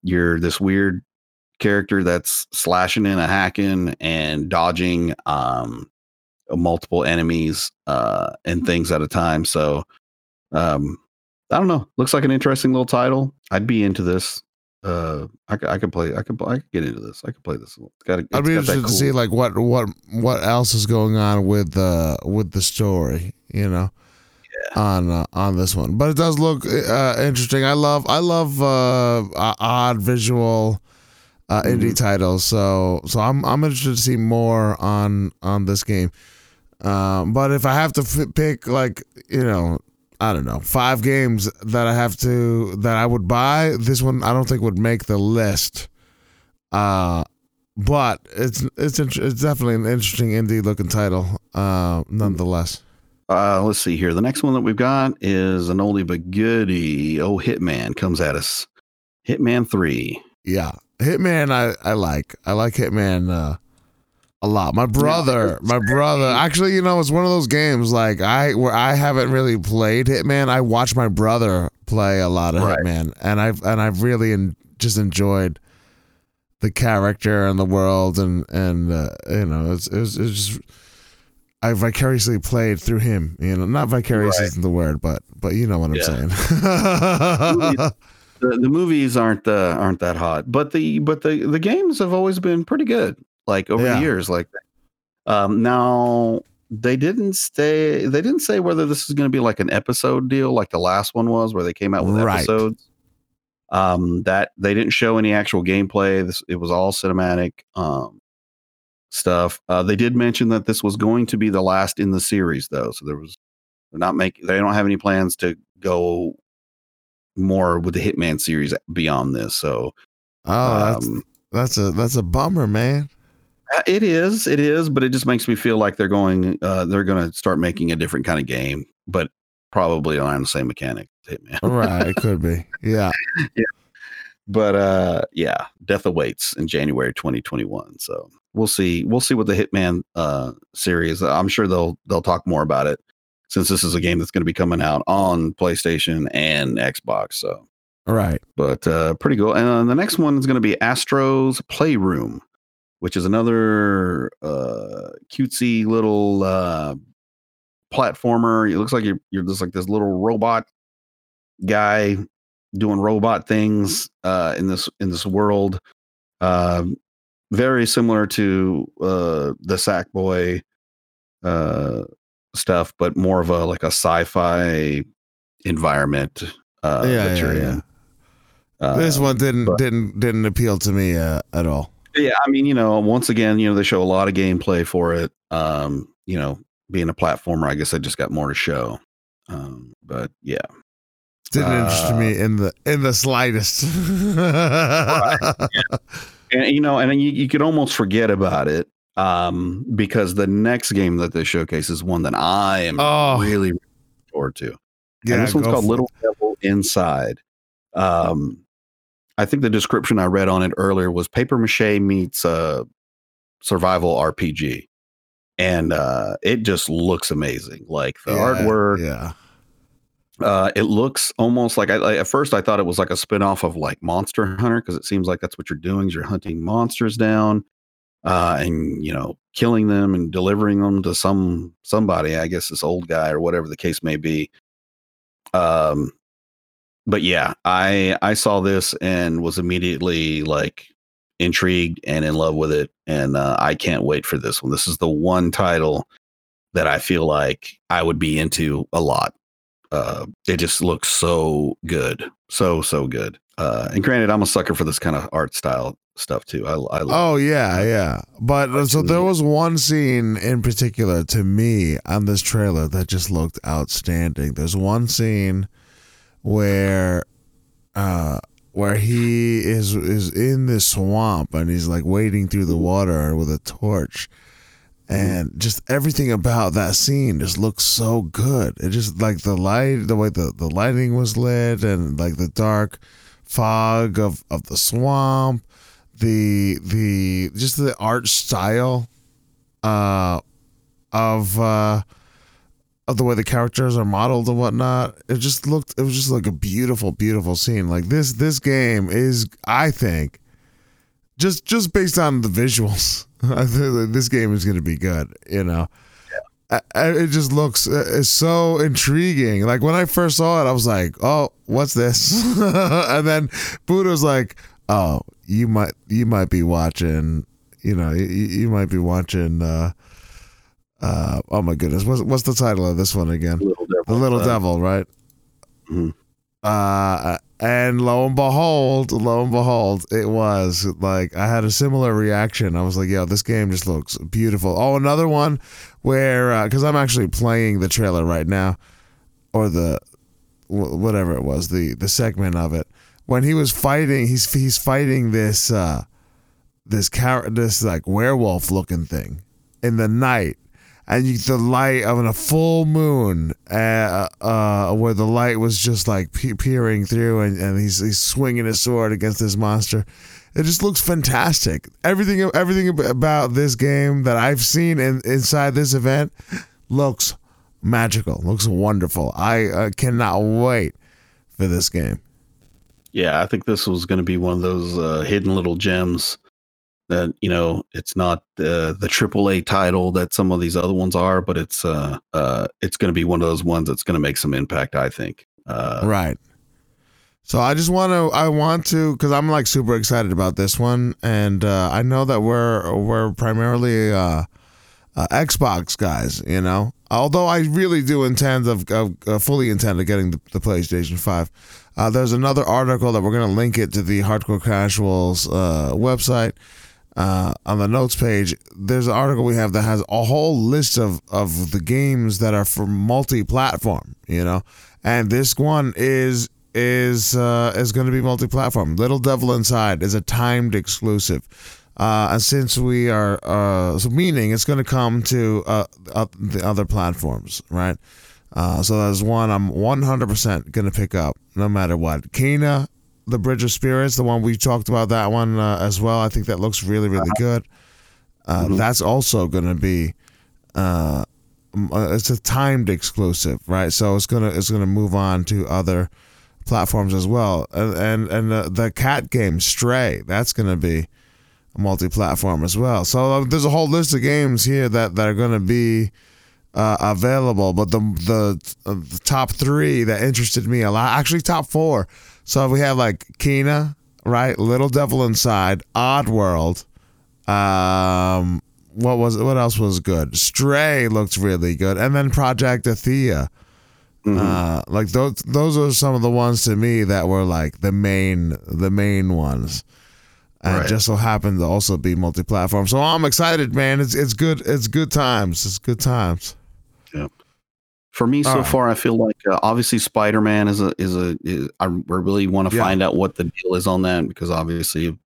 You're this weird character that's slashing and hacking and dodging um, multiple enemies uh, and things at a time. So, um, I don't know. Looks like an interesting little title. I'd be into this. Uh, I could play. I could. I could get into this. I could play this. It's got. I'd be interested to see like what what what else is going on with the with the story. You know, on uh, on this one, but it does look uh, interesting. I love I love uh, odd visual uh, indie Mhm. titles. So so I'm I'm interested to see more on on this game. Um, but if I have to f- pick like you know I don't know five games that I have to that I would buy, this one I don't think would make the list. Uh, but it's it's it's definitely an interesting indie looking title. Uh, nonetheless. Uh, let's see here. The next one that we've got is an oldie but goodie. Oh, Hitman comes at us. Hitman Three. Yeah, Hitman. I I like. I like Hitman uh, a lot. My brother, my brother. Actually, you know, it's one of those games like I where I haven't really played Hitman. I watch my brother play a lot of Right. Hitman, and I've and I've really en- just enjoyed the character and the world, and and uh, you know, it's it's, it's just. I vicariously played through him, you know. Not vicarious Right. isn't the word, but but you know what I'm Yeah. saying. The, the movies aren't uh, aren't that hot, but the but the the games have always been pretty good. Like over Yeah. the years, like um, now they didn't stay. They didn't say whether this is going to be like an episode deal, like the last one was, where they came out with Right. episodes. Um, that they didn't show any actual gameplay. This it was all cinematic um, stuff. Uh, they did mention that this was going to be the last in the series, though. So there was they're not making. They don't have any plans to go more with the Hitman series beyond this. So oh, that's um, that's a that's a bummer, man. Uh, it is, it is, but it just makes me feel like they're going. Uh, they're going to start making a different kind of game, but probably on the same mechanic. Hitman. right, it could be. Yeah. but uh yeah death awaits in january 2021 so we'll see we'll see what the hitman uh series i'm sure they'll they'll talk more about it since this is a game that's going to be coming out on playstation and xbox so Right. but uh pretty cool and uh, the next one is going to be astro's playroom which is another uh cutesy little uh platformer it looks like you're, you're just like this little robot guy doing robot things uh in this in this world um very similar to uh the sackboy uh stuff but more of a like a sci-fi environment uh yeah, yeah, yeah. uh, this one didn't but- didn't didn't appeal to me uh, at all. Yeah, I mean, you know, once again, you know, they show a lot of gameplay for it. Um, you know, being a platformer, I guess I just got more to show. Um, but yeah, Didn't interest Uh, me in the in the slightest. and you know, and you, you could almost forget about it um, because the next game that they showcase is one that I am Oh. really looking forward to. yeah, and this one's called it. Little Devil Inside. Um, I think the description I read on it earlier was paper mache meets uh, survival RPG, and uh, it just looks amazing. Like the Yeah, artwork, Yeah. uh, it looks almost like I, I at first I thought it was like a spinoff of like Monster Hunter because it seems like that's what you're doing is you're hunting monsters down, uh, and you know killing them and delivering them to some somebody. I guess this old guy or whatever the case may be. Um, but yeah, I I saw this and was immediately like intrigued and in love with it, and uh, I can't wait for this one. This is the one title that I feel like I would be into a lot uh, it just looks so good, so so good. Uh, and granted, I'm a sucker for this kind of art style stuff too. I, I love. Oh yeah, yeah. But uh, so there was one scene in particular to me on this trailer that just looked outstanding. There's one scene where uh where he is is in this swamp and he's like wading through the water with a torch. And just everything about that scene just looks so good. It just like the light, the way the, the lighting was lit, and like the dark fog of, of the swamp, the the just the art style uh of uh of the way the characters are modeled and whatnot it just looked it was just like a beautiful beautiful scene. Like this this game is i think just just based on the visuals i think this game is going to be good you know? I- I- it just looks uh, it's so intriguing. Like when i first saw it i was like oh what's this? And then buddha's like oh you might you might be watching you know you, you might be watching uh uh oh my goodness. What's what's the title of this one again? Little Devil. the little uh, devil right? Mhm. uh and lo and behold lo and behold it was like i had a similar reaction. I was like yo this game just looks beautiful. Oh another one where because i'm actually playing the trailer right now or the whatever it was the the segment of it. When he was fighting he's he's fighting this uh this car this like werewolf looking thing in the night and you, the light of a full moon uh, uh where the light was just like pe- peering through and, and he's he's swinging his sword against this monster. It just looks fantastic. Everything everything about this game that i've seen in, inside this event looks magical looks wonderful. I uh, cannot wait for this game. Yeah, I think this was going to be one of those uh, hidden little gems that you know it's not the the AAA title that some of these other ones are, but it's uh uh it's going to be one of those ones that's going to make some impact. I think. Uh, right so i just want to i want to because i'm like super excited about this one and uh, i know that we're we're primarily uh, uh xbox guys you know although i really do intend of, of uh, fully intend of getting the, the playstation 5 uh, there's another article that we're going to link it to the hardcore casuals uh, website uh, on the notes page, there's an article we have that has a whole list of, of the games that are for multi-platform, you know, and this one is is uh, is going to be multi-platform. Little Devil Inside is a timed exclusive, uh, and since we are uh, so meaning it's going to come to uh, uh, the other platforms, right? Uh, so that's one I'm 100% going to pick up no matter what. Kena, the Bridge of Spirits, the one we talked about that one uh, as well. I think that looks really, really good. Uh, Mhm. That's also going to be, uh, uh, it's a timed exclusive, right? So it's gonna it's gonna move on to other platforms as well. And and, and the, the cat game Stray, that's gonna be a multi-platform as well. So uh, there's a whole list of games here that that are gonna be uh, available, but the the, uh, the top three that interested me a lot, actually top four. So if we have like Kena, right? Little Devil Inside, Oddworld. Um, what was what else was good? Stray looked really good, and then Project Athia. mhm. Uh, like those those are some of the ones to me that were like the main the main ones. and Right. just so happened to also be multi-platform. So I'm excited, man. It's it's good. It's good times. It's good times. For me, so right. far, I feel like uh, obviously Spider Man is a is a is, I really want to Yeah. find out what the deal is on that because obviously,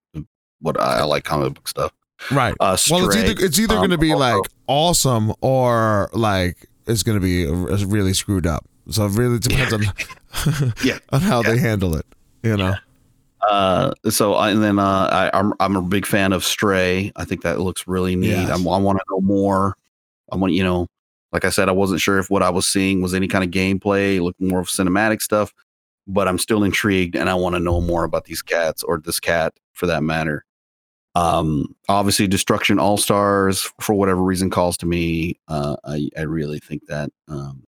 what I, I like comic book stuff. Right. Uh, Well, it's either it's either um, going to be like awesome or like it's going to be uh, really screwed up. So it really depends on Yeah. on how Yeah. they handle it. You know. Uh, so I- and then uh, I, I'm I'm a big fan of Stray. I think that looks really neat. Yes. I'm, I want to know more. I want you know, like I said, I wasn't sure if what I was seeing was any kind of gameplay, look more of cinematic stuff, but I'm still intrigued and I want to know more about these cats or this cat for that matter. Um, obviously, Destruction All Stars for whatever reason calls to me. Uh, I I really think that um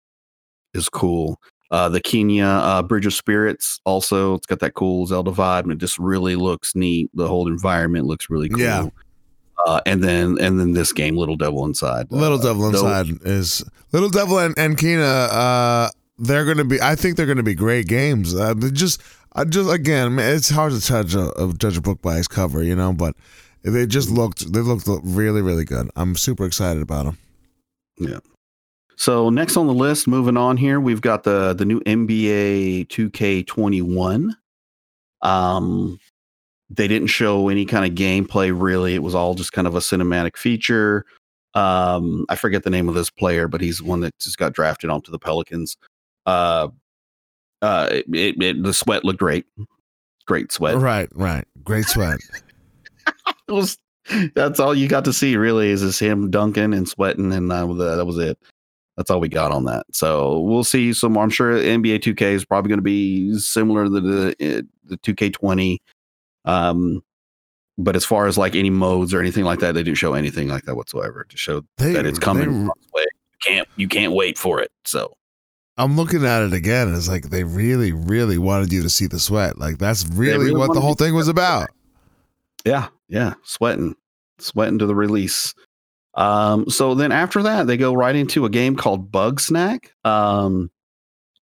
is cool. Uh, the Kena uh, Bridge of Spirits also it's got that cool Zelda vibe and it just really looks neat. The whole environment looks really cool. Yeah. Uh, and then and then this game, Little Devil Inside. Little Uh, Devil those- Inside is Little Devil and, and Kena. Uh, they're going to be. I think they're going to be great games. Uh, just, I just again, man, it's hard to judge a, uh, judge a book by its cover, you know. But they just looked. They looked really, really good. I'm super excited about them. Yeah. So next on the list, moving on here, we've got the the new NBA 2K21. Um, they didn't show any kind of gameplay really. It was all just kind of a cinematic feature. Um, I forget the name of this player, but he's one that just got drafted onto the Pelicans. Uh, uh, it, it, it- the sweat looked great, great sweat. Right, right. Great sweat. It was that's all you got to see really is just him dunking and sweating, and uh, that was it. That's all we got on that. So we'll see some more. I'm sure NBA 2K is probably going to be similar to the uh, the 2K20. Um, but as far as like any modes or anything like that, they didn't show anything like that whatsoever to show They, that it's coming. they- on its way. You can't you can't wait for it. So I'm looking at it again. and It's like they really, really wanted you to see the sweat. Like that's really, really what the whole thing was about. Yeah, yeah, sweating, sweating to the release. Um, so then after that, they go right into a game called Bug Snack. Um,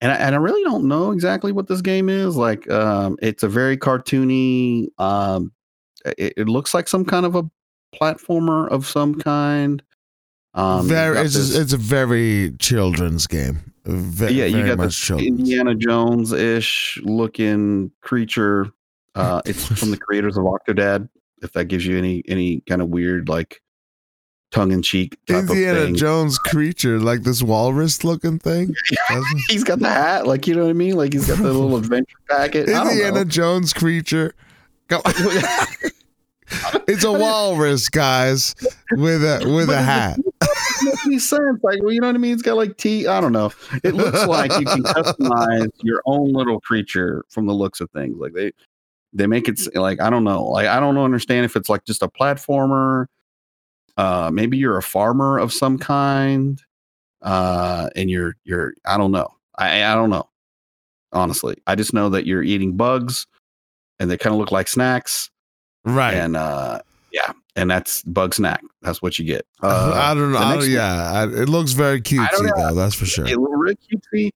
and I, and I really don't know exactly what this game is. Like, um, it's a very cartoony. Um, it, it looks like some kind of a platformer of some kind. Um, very, it's this- it's a very children's game. Yeah, you very got much this children's. Indiana Jones ish looking creature. Uh, it's from the creators of Octodad. If that gives you any any kind of weird like tongue in cheek Indiana. Jones creature, like this walrus looking thing. He's got the hat, like you know what I mean. Like he's got the little adventure packet. Indiana. Jones creature. It's a walrus, guys, with a with a hat. any sense. Like, well, you know what I mean? It's got like teeth. I don't know. It looks like you can customize your own little creature from the looks of things. Like they they make it like I don't know. Like I don't understand if it's like just a platformer. Uh, maybe you're a farmer of some kind. Uh, and you're you're I don't know. I I don't know. Honestly, I just know that you're eating bugs, and they kind of look like snacks. Right. And uh, yeah, and that's bug snack. That's what you get. Uh, I don't know. I don't- yeah, I, it looks very cutesy though. That's for sure. It looked really cutesy,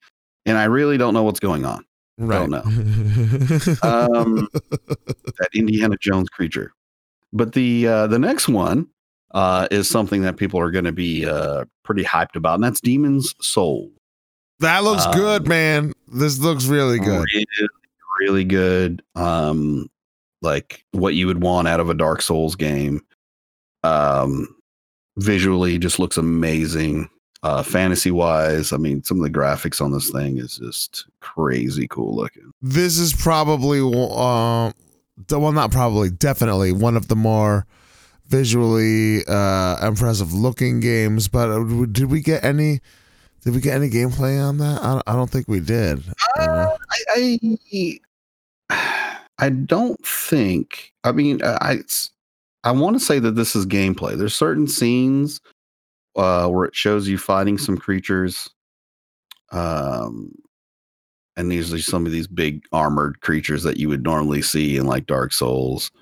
and I really don't know what's going on. right. don't know. Um, that Indiana Jones creature. But the uh, the next one uh, is something that people are going to be uh, pretty hyped about, and that's Demon's Soul. that looks um, good, man. This looks really good. Really, really good. Um, like what you would want out of a Dark Souls game. Um, visually, just looks amazing. Uh, fantasy wise, I mean, some of the graphics on this thing is just crazy cool looking. This is probably the well, not probably, definitely one of the more visually uh impressive looking games. But uh, did we get any? Did we get any gameplay on that? I don't, think we did. know? I, I I don't think. I mean, uh, I I want to say that this is gameplay. There's certain scenes uh, where it shows you fighting some creatures, um, and are some of these big armored creatures that you would normally see in like Dark Souls,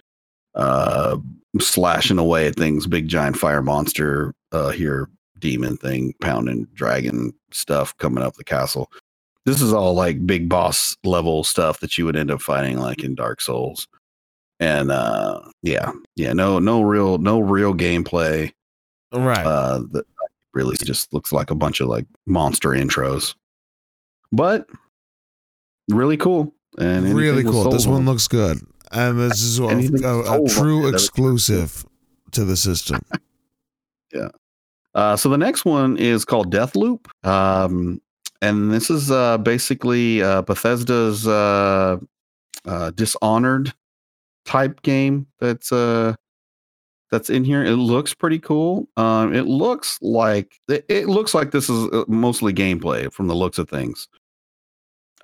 uh, slashing away at things. Big giant fire monster uh, here, demon thing, pounding dragon stuff coming up the castle this is all like big boss level stuff that you would end up fighting like in Dark Souls. and uh, yeah, yeah, no, no real, no real gameplay. Right. Uh, that really just looks like a bunch of like monster intros, but really cool and really cool. This one looks good, and this is a, a, a true it, that would be exclusive to the system. Uh, so the next one is called Deathloop, um, and this is uh, basically uh, Bethesda's uh, uh, Dishonored type game. That's uh, that's in here. It looks pretty cool. Um, it looks like it, it looks like this is mostly gameplay from the looks of things.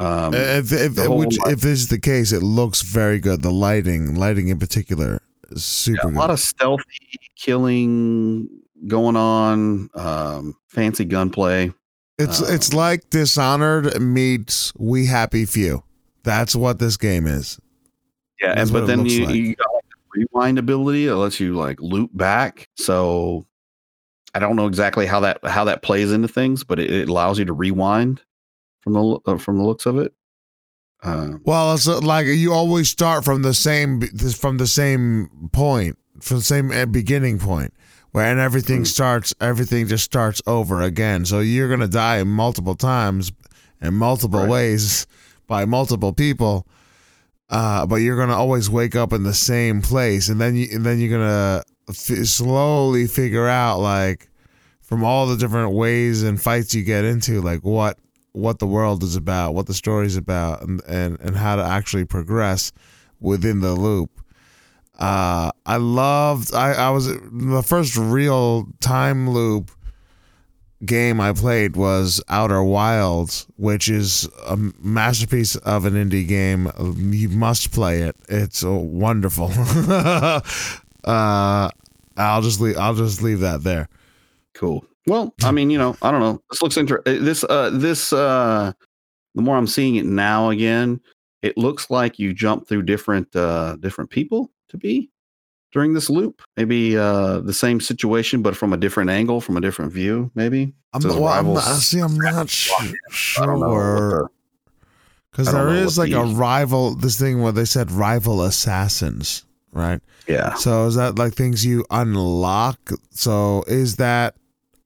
Um, if if, the which, if this is the case, it looks very good. The lighting, lighting in particular, is super a good. lot of stealthy killing going on. Um, fancy gunplay. it's uh, it's like Dishonored meets We Happy Few. That's what this game is. Yeah, That's and but then you, like. you got like the rewind ability that lets you like loop back. So I don't know exactly how that how that plays into things, but it, it allows you to rewind from the uh, from the looks of it. Uh, Well, it's uh, like you always start from the same from the same point, from the same uh, beginning point, where and everything Mm. starts. Everything just starts over again. So you're gonna die multiple times in multiple Right. ways by multiple people. Uh, but you're gonna always wake up in the same place, and then you and then you're gonna f- slowly figure out like from all the different ways and fights you get into, like what what the world is about, what the story is about, and and and how to actually progress within the loop. Uh, I loved. I I was the first real time loop game I played was Outer Wilds, which is a masterpiece of an indie game. You must play it. It's wonderful. uh, I'll just leave. I'll just leave that there. cool. Well, I mean, you know, I don't know. This looks interesting. This uh this uh the more I'm seeing it now again, it looks like you jump through different uh different people to be during this loop. Maybe uh the same situation but from a different angle, from a different view, maybe. I'm, well, I'm not, see, I'm not sh- I don't know what sure because know is like a rival. This thing where they said rival assassins, right? yeah. So is that like things you unlock? So is that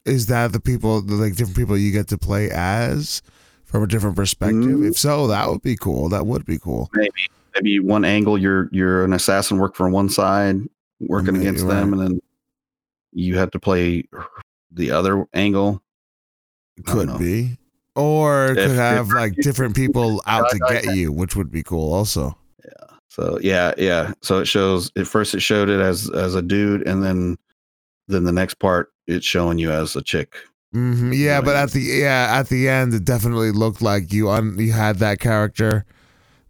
is that the people like different people you get to play as from a different perspective? Mm. If so, that would be cool. That would be cool. maybe maybe one angle you're you're an assassin work for one side working Maybe, against them and then you have to play the other angle Could be. Or If- could if- have like different people out to get you, which would be cool also. Yeah. So yeah yeah so it shows at first it showed it as as a dude and then then the next part it's showing you as a chick. Hmm Yeah, but at the yeah at the end, it definitely looked like you un, you had that character,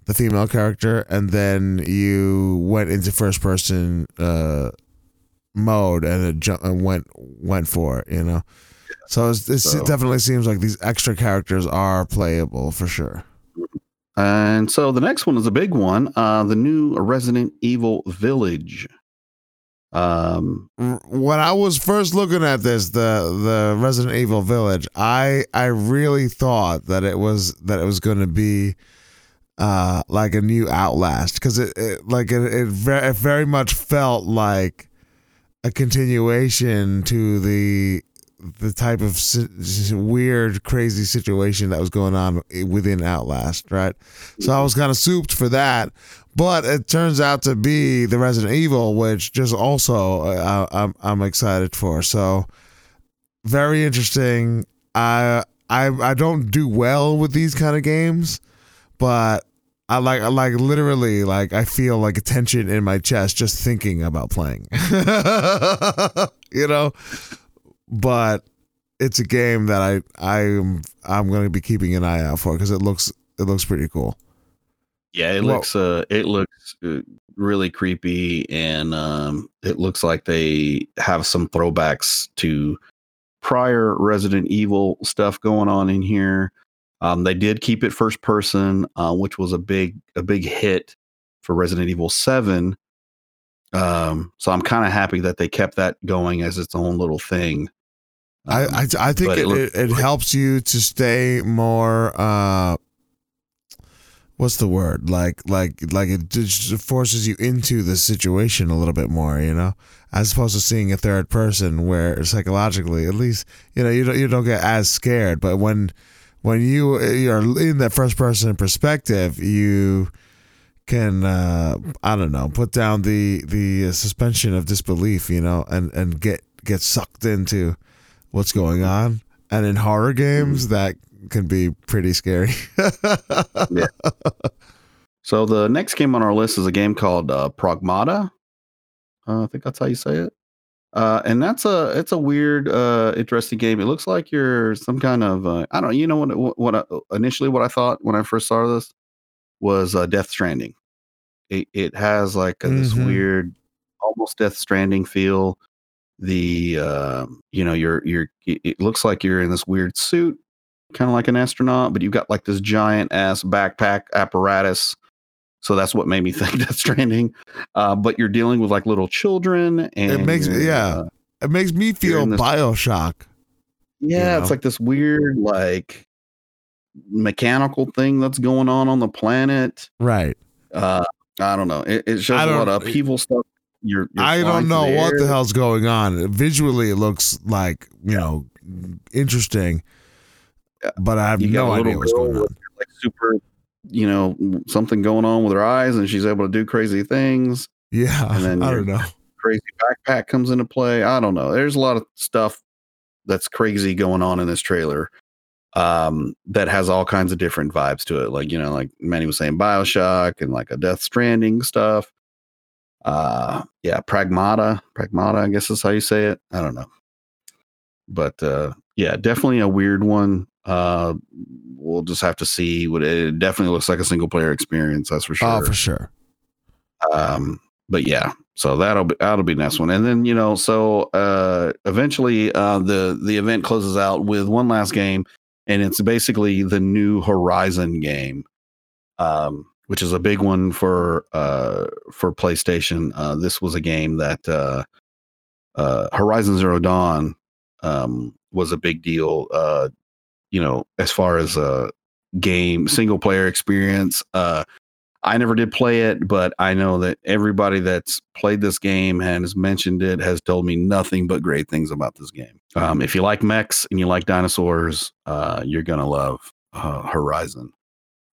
the female character, and then you went into first person uh, mode and it ju- and went went for it. You know, so, it's, it's, So- it definitely seems like these extra characters are playable for sure. and so the next one is a big one uh the new resident evil village um When I was first looking at this, the the Resident Evil Village, I I really thought that it was that it was going to be uh like a new Outlast because it, it like it it very, it very much felt like a continuation to the the type of weird crazy situation that was going on within Outlast, right? So I was kind of souped for that, but it turns out to be the Resident Evil, which just also uh, I'm I'm excited for. So very interesting. I I I don't do well with these kind of games, but I like I like literally like I feel like a tension in my chest just thinking about playing. you know, but it's a game that I I'm I'm going to be keeping an eye out for because it looks it looks pretty cool. Yeah it Well- looks uh it looks uh, really creepy and um it looks like they have some throwbacks to prior resident evil stuff going on in here. Um they did keep it first person uh which was a big a big hit for resident evil 7 um so i'm kind of happy that they kept that going as its own little thing. I, Um, I I think it, it it, it, helps you to stay more uh what's the word? Like like like it just forces you into the situation a little bit more you know? As opposed to seeing a third person where psychologically at least you know you don't you don't get as scared. But when when you you're in that first person perspective you can uh i don't know put down the the suspension of disbelief you know and and get get sucked into what's going on. And in horror games that can be pretty scary Yeah. So the next game on our list is a game called uh, Pragmata. Uh, I think that's how you say it. Uh, and that's a it's a weird, uh, interesting game. It looks like you're some kind of uh, I don't know. You know what? What, I, initially what I thought when I first saw this was uh, Death Stranding. It it has like a, this Mhm. weird, almost Death Stranding feel. The uh, you know you're you're it looks like you're in this weird suit, kind of like an astronaut, but you've got like this giant ass backpack apparatus. So that's what made me think Death Stranding. Uh, but you're dealing with like little children, and it makes me- yeah. uh, it makes me feel bioshock yeah, know? it's like this weird like mechanical thing that's going on on the planet. right Uh, I don't know. It, it shows a lot of upheaval stuff. You're, you're I don't know what the hell's going on. Visually, it looks like you know interesting. But I have no idea what's going on. like super, you know, something going on with her eyes, and she's able to do crazy things. Yeah, and then I don't know. Crazy backpack comes into play. I don't know. There's a lot of stuff that's crazy going on in this trailer. Um, that has all kinds of different vibes to it. Like, you know, like Manny was saying, Bioshock and like a Death Stranding stuff. Uh yeah, Pragmata. Pragmata, I guess is how you say it. I don't know. But uh yeah, definitely a weird one. Uh we'll just have to see what it definitely looks like a single player experience, that's for sure. Oh, for sure. Um, but yeah, so that'll be that'll be next one, and then you know, so uh, eventually uh, the the event closes out with one last game, and it's basically the new Horizon game, um, which is a big one for uh, for PlayStation. Uh, this was a game that uh, uh, Horizon Zero Dawn um, was a big deal. Uh, you know, as far as a game single player experience. Uh, I never did play it, but I know that everybody that's played this game and has mentioned it has told me nothing but great things about this game. Um, if you like mechs and you like dinosaurs, uh, you're gonna love uh, Horizon.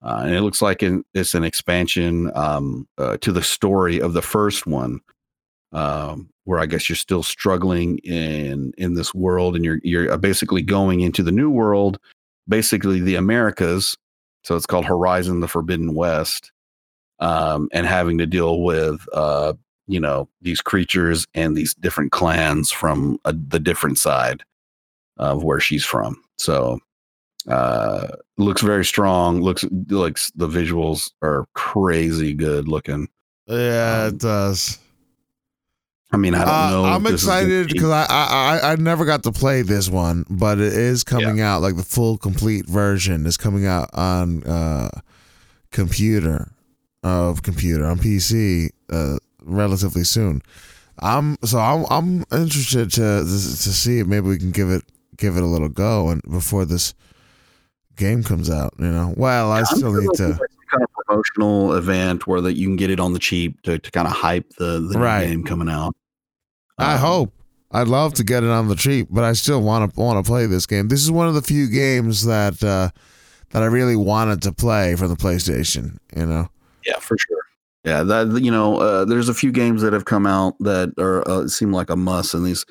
Uh, and it looks like it's an expansion um, uh, to the story of the first one, um, where I guess you're still struggling in in this world, and you're you're basically going into the new world, basically the Americas. So it's called Horizon: The Forbidden West um, and having to deal with uh, you know these creatures and these different clans from a, the different side of where she's from. So uh, looks very strong. Looks like the visuals are crazy good looking. Yeah, Um, it does. I mean, I don't Uh, know. I'm this is gonna excited because I, I I I never got to play this one, but it is coming out like the full complete version is coming out on uh, computer of computer on PC uh, relatively soon. I'm so I'm I'm interested to to see if maybe we can give it give it a little go and before this game comes out. You know, well I I'm still need to. be, like, some kind of promotional event where that you can get it on the cheap to, to kind of hype the, the Right. game coming out. I hope. I'd love to get it on the cheap, but I still want to want to play this game. This is one of the few games that uh, that I really wanted to play for the PlayStation. You know, Yeah, for sure. Yeah, that you know, uh, there's a few games that have come out that are uh, seem like a must in these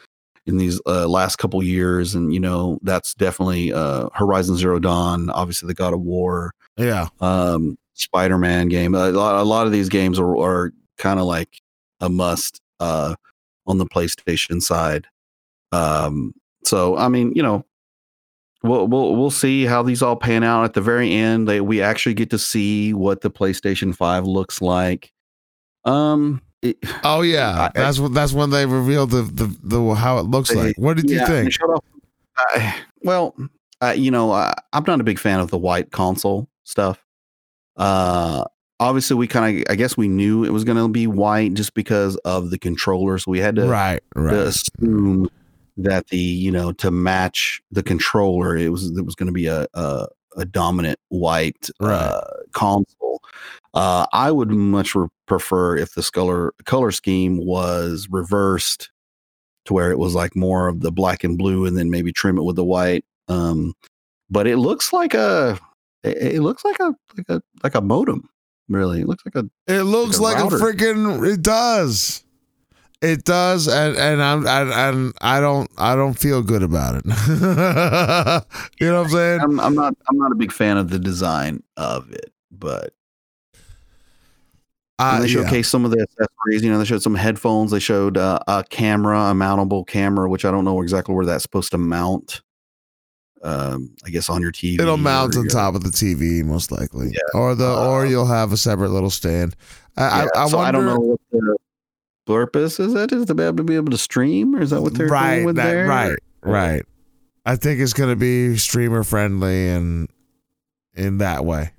in these uh, last couple years, and you know, that's definitely uh, Horizon Zero Dawn. Obviously, the God of War, yeah, um, Spider-Man game. A lot, a lot of these games are, are kind of like a must uh, on the PlayStation side. Um, so, I mean, you know, we'll we'll we'll see how these all pan out. At the very end, they we actually get to see what the PlayStation Five looks like. Um, it, oh yeah. I- that's what that's when they revealed the the, the how it looks like. What did you think? I- well, uh, you know, I, I'm not a big fan of the white console stuff. Uh, obviously, we kind of, I guess, we knew it was going to be white just because of the controller, so We had to, Right, to right. assume that the, you know, to match the controller, it was it was going to be a, a a dominant white Right. uh, console. Uh, I would much re- prefer if the color color scheme was reversed to where it was like more of the black and blue, and then maybe trim it with the white. Um, but it looks like a it, it looks like a like a like a modem. Really, it looks like a It looks Like like a a, freaking. It does. It does, and and I'm and, and I don't I don't feel good about it. you know what I'm saying? I'm, I'm not I'm not a big fan of the design of it, but Uh, and they yeah. showcased some of the accessories. You know, they showed some headphones. They showed uh, a camera, a mountable camera, which I don't know exactly where that's supposed to mount. Um, I guess on your TV. It'll mount on top of the TV most likely, Yeah. or the or Um, you'll have a separate little stand. I Yeah, I, I so wonder. I don't know what the purpose is. That is to be able to be able to stream, or is that what they're right, going with that- there? right, right. I think it's gonna be streamer friendly and in that way.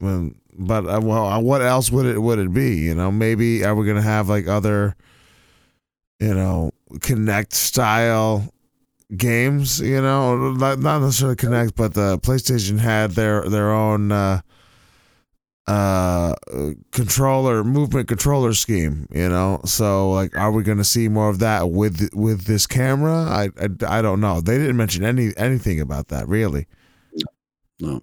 When, but uh, well, uh, what else would it would it be? You know, maybe are we gonna have like other, you know, Kinect style games? You know, not not necessarily Kinect, but the PlayStation had their their own. uh uh controller movement controller scheme you know so like are we going to see more of that with with this camera I, I i don't know they didn't mention any anything about that really No.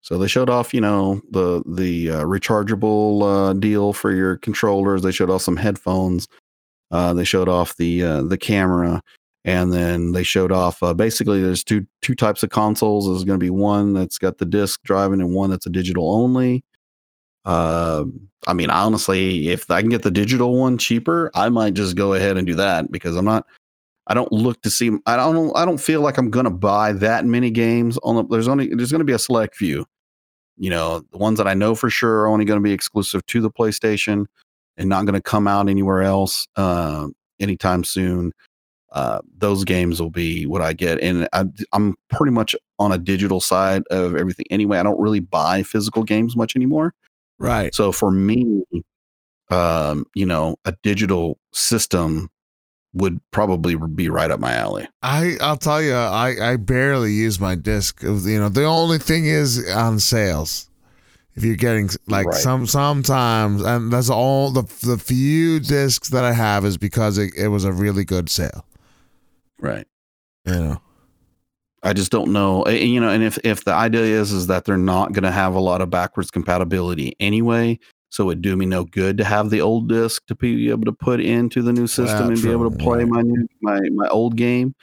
So they showed off, you know, the the uh, rechargeable uh, deal for your controllers. They showed off some headphones. Uh, they showed off the uh, the camera, and then they showed off uh, basically there's two two types of consoles. There's going to be one that's got the disc driving and one that's a digital only. Um, I mean, honestly, if I can get the digital one cheaper, I might just go ahead and do that because I'm not. I don't look to see. I don't. I don't feel like I'm going to buy that many games. On the, there's only there's going to be a select few. You know, the ones that I know for sure are only going to be exclusive to the PlayStation and not going to come out anywhere else uh, anytime soon. Uh, those games will be what I get, and I, I'm pretty much on a digital side of everything anyway. I don't really buy physical games much anymore. right So for me, um, you know, a digital system would probably be right up my alley. i i'll tell you i i barely use my disc you know the only thing is on sales if you're getting like Right. some sometimes and that's all the the few discs that i have is because it, it was a really good sale Right. you know I just don't know. You know, and if if the idea is is that they're not going to have a lot of backwards compatibility anyway, so it'd do me no good to have the old disc to be able to put into the new system and be able to play my new my my old game.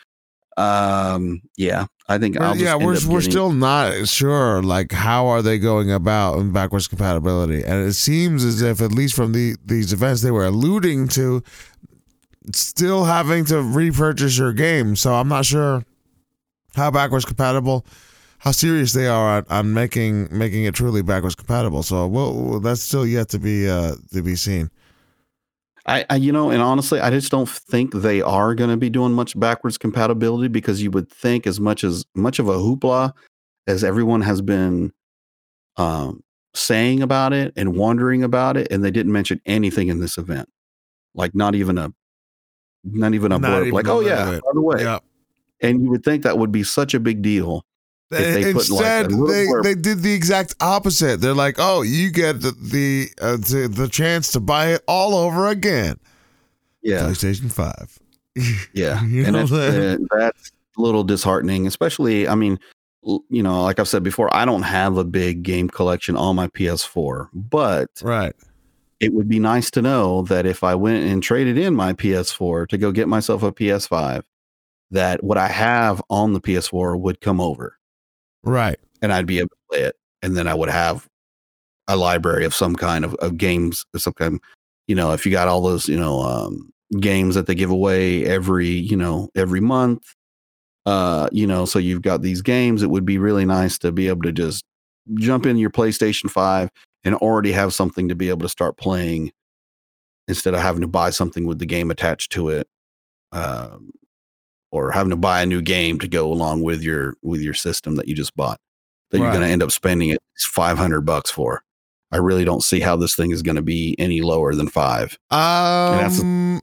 Um, yeah, I think I'll just yeah, we're we're getting- still not sure like how are they going about in backwards compatibility, and it seems as if at least from the these events they were alluding to still having to repurchase your game. So I'm not sure how backwards compatible, how serious they are on, on making making it truly backwards compatible. So well, that's still yet to be uh to be seen. I, I you know, and honestly, I just don't think they are going to be doing much backwards compatibility because you would think as much as much of a hoopla as everyone has been um, saying about it and wondering about it, and they didn't mention anything in this event, like not even a not even a blurb, even like oh yeah, by the way, Yeah. and you would think that would be such a big deal. They put, like, Instead, they, blurb- they did the exact opposite. They're like, "Oh, you get the the, uh, the the chance to buy it all over again." Yeah, PlayStation Five. Yeah, You and that? uh, that's a little disheartening, especially. I mean, you know, like I've said before, I don't have a big game collection on my PS4, but right. It would be nice to know that if I went and traded in my PS4 to go get myself a PS5, that what I have on the PS4 would come over Right. and I'd be able to play it, and then I would have a library of some kind of, of games, of some kind. You know, if you got all those, you know, um, games that they give away every, you know, every month, uh, you know, so you've got these games. It would be really nice to be able to just jump in your PlayStation Five and already have something to be able to start playing instead of having to buy something with the game attached to it. Um, or having to buy a new game to go along with your with your system that you just bought that you're going to end up spending at 500 bucks for. I really don't see how this thing is going to be any lower than 5. Um,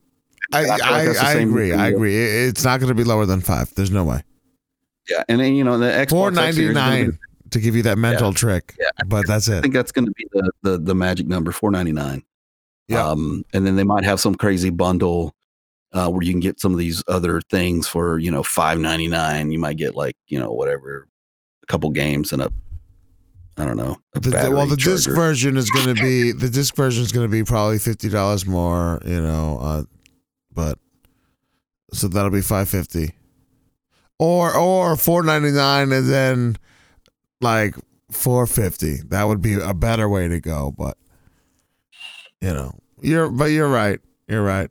I I like I, agree. I agree. It's not going to be lower than five. There's no way. Yeah, and then you know the Xbox Four X ninety Series is gonna be- nine. To give you that mental trick. Yeah. But that's it. I think that's going to be the, the the magic number, four ninety nine. Yeah. Um, and then they might have some crazy bundle uh, where you can get some of these other things for you know five ninety nine. You might get like you know whatever, a couple games and a, I don't know. The- well, the disc version is going to be the disc version is going to be probably fifty dollars more, you know, uh, but so that'll be five fifty, or or four ninety nine, and then like four fifty. That would be a better way to go, but you know, you're but you're right, you're right.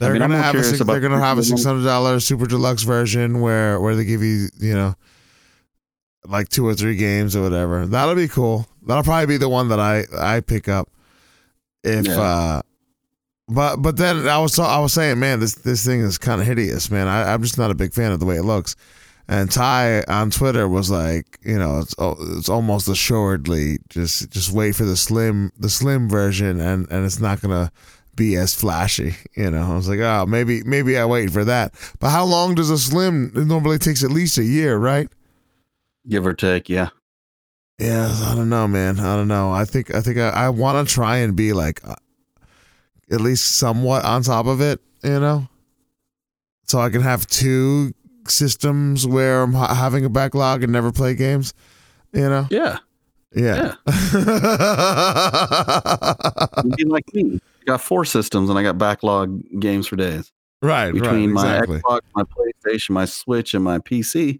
They're I'm gonna have a six, they're gonna have a six hundred dollar super deluxe version where where they give you you know like two or three games or whatever. That'll be cool. That'll probably be the one that I I pick up if Yeah. uh but but then I was I was saying, man, this this thing is kind of hideous, man. I, I'm just not a big fan of the way it looks. And Ty on Twitter was like, you know, it's oh, it's almost assuredly just just wait for the slim the slim version, and and it's not gonna be as flashy. You know, I was like, oh, maybe maybe I wait for that. But how long does a slim? It normally takes at least a year, right? give or take. Yeah, Yeah, I don't know, man. I don't know. I think I think I, I want to try and be like uh, at least somewhat on top of it, you know, so I can have two systems where I'm having a backlog and never play games, you know. yeah. Yeah. You'd be like me. I got four systems and I got backlog games for days right. between right. my Xbox, my PlayStation, my Switch, and my PC.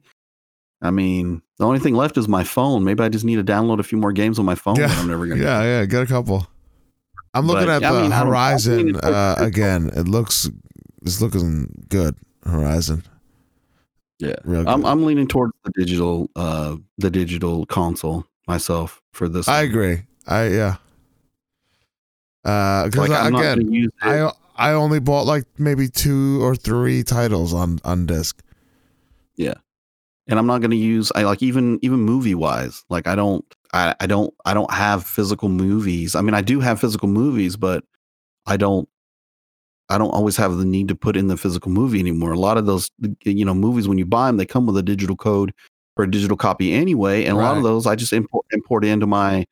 I mean, the only thing left is my phone. Maybe I just need to download a few more games on my phone Yeah. I'm never gonna. Yeah. Yeah. Get a couple. I'm looking But, at I the I don't- I Horizon mean, uh, again. It looks it's looking good. Horizon. Yeah. I'm I'm leaning towards the digital uh the digital console myself for this. I one. agree. I yeah. Uh, because Like, again. I I only bought like maybe two or three titles on on disc. Yeah, and I'm not going to use I like even even movie wise like I don't I, I don't I don't have physical movies I mean I do have physical movies but I don't I don't always have the need to put in the physical movie anymore. A lot of those you know movies when you buy them they come with a digital code for a digital copy anyway and a lot of those I just import import into my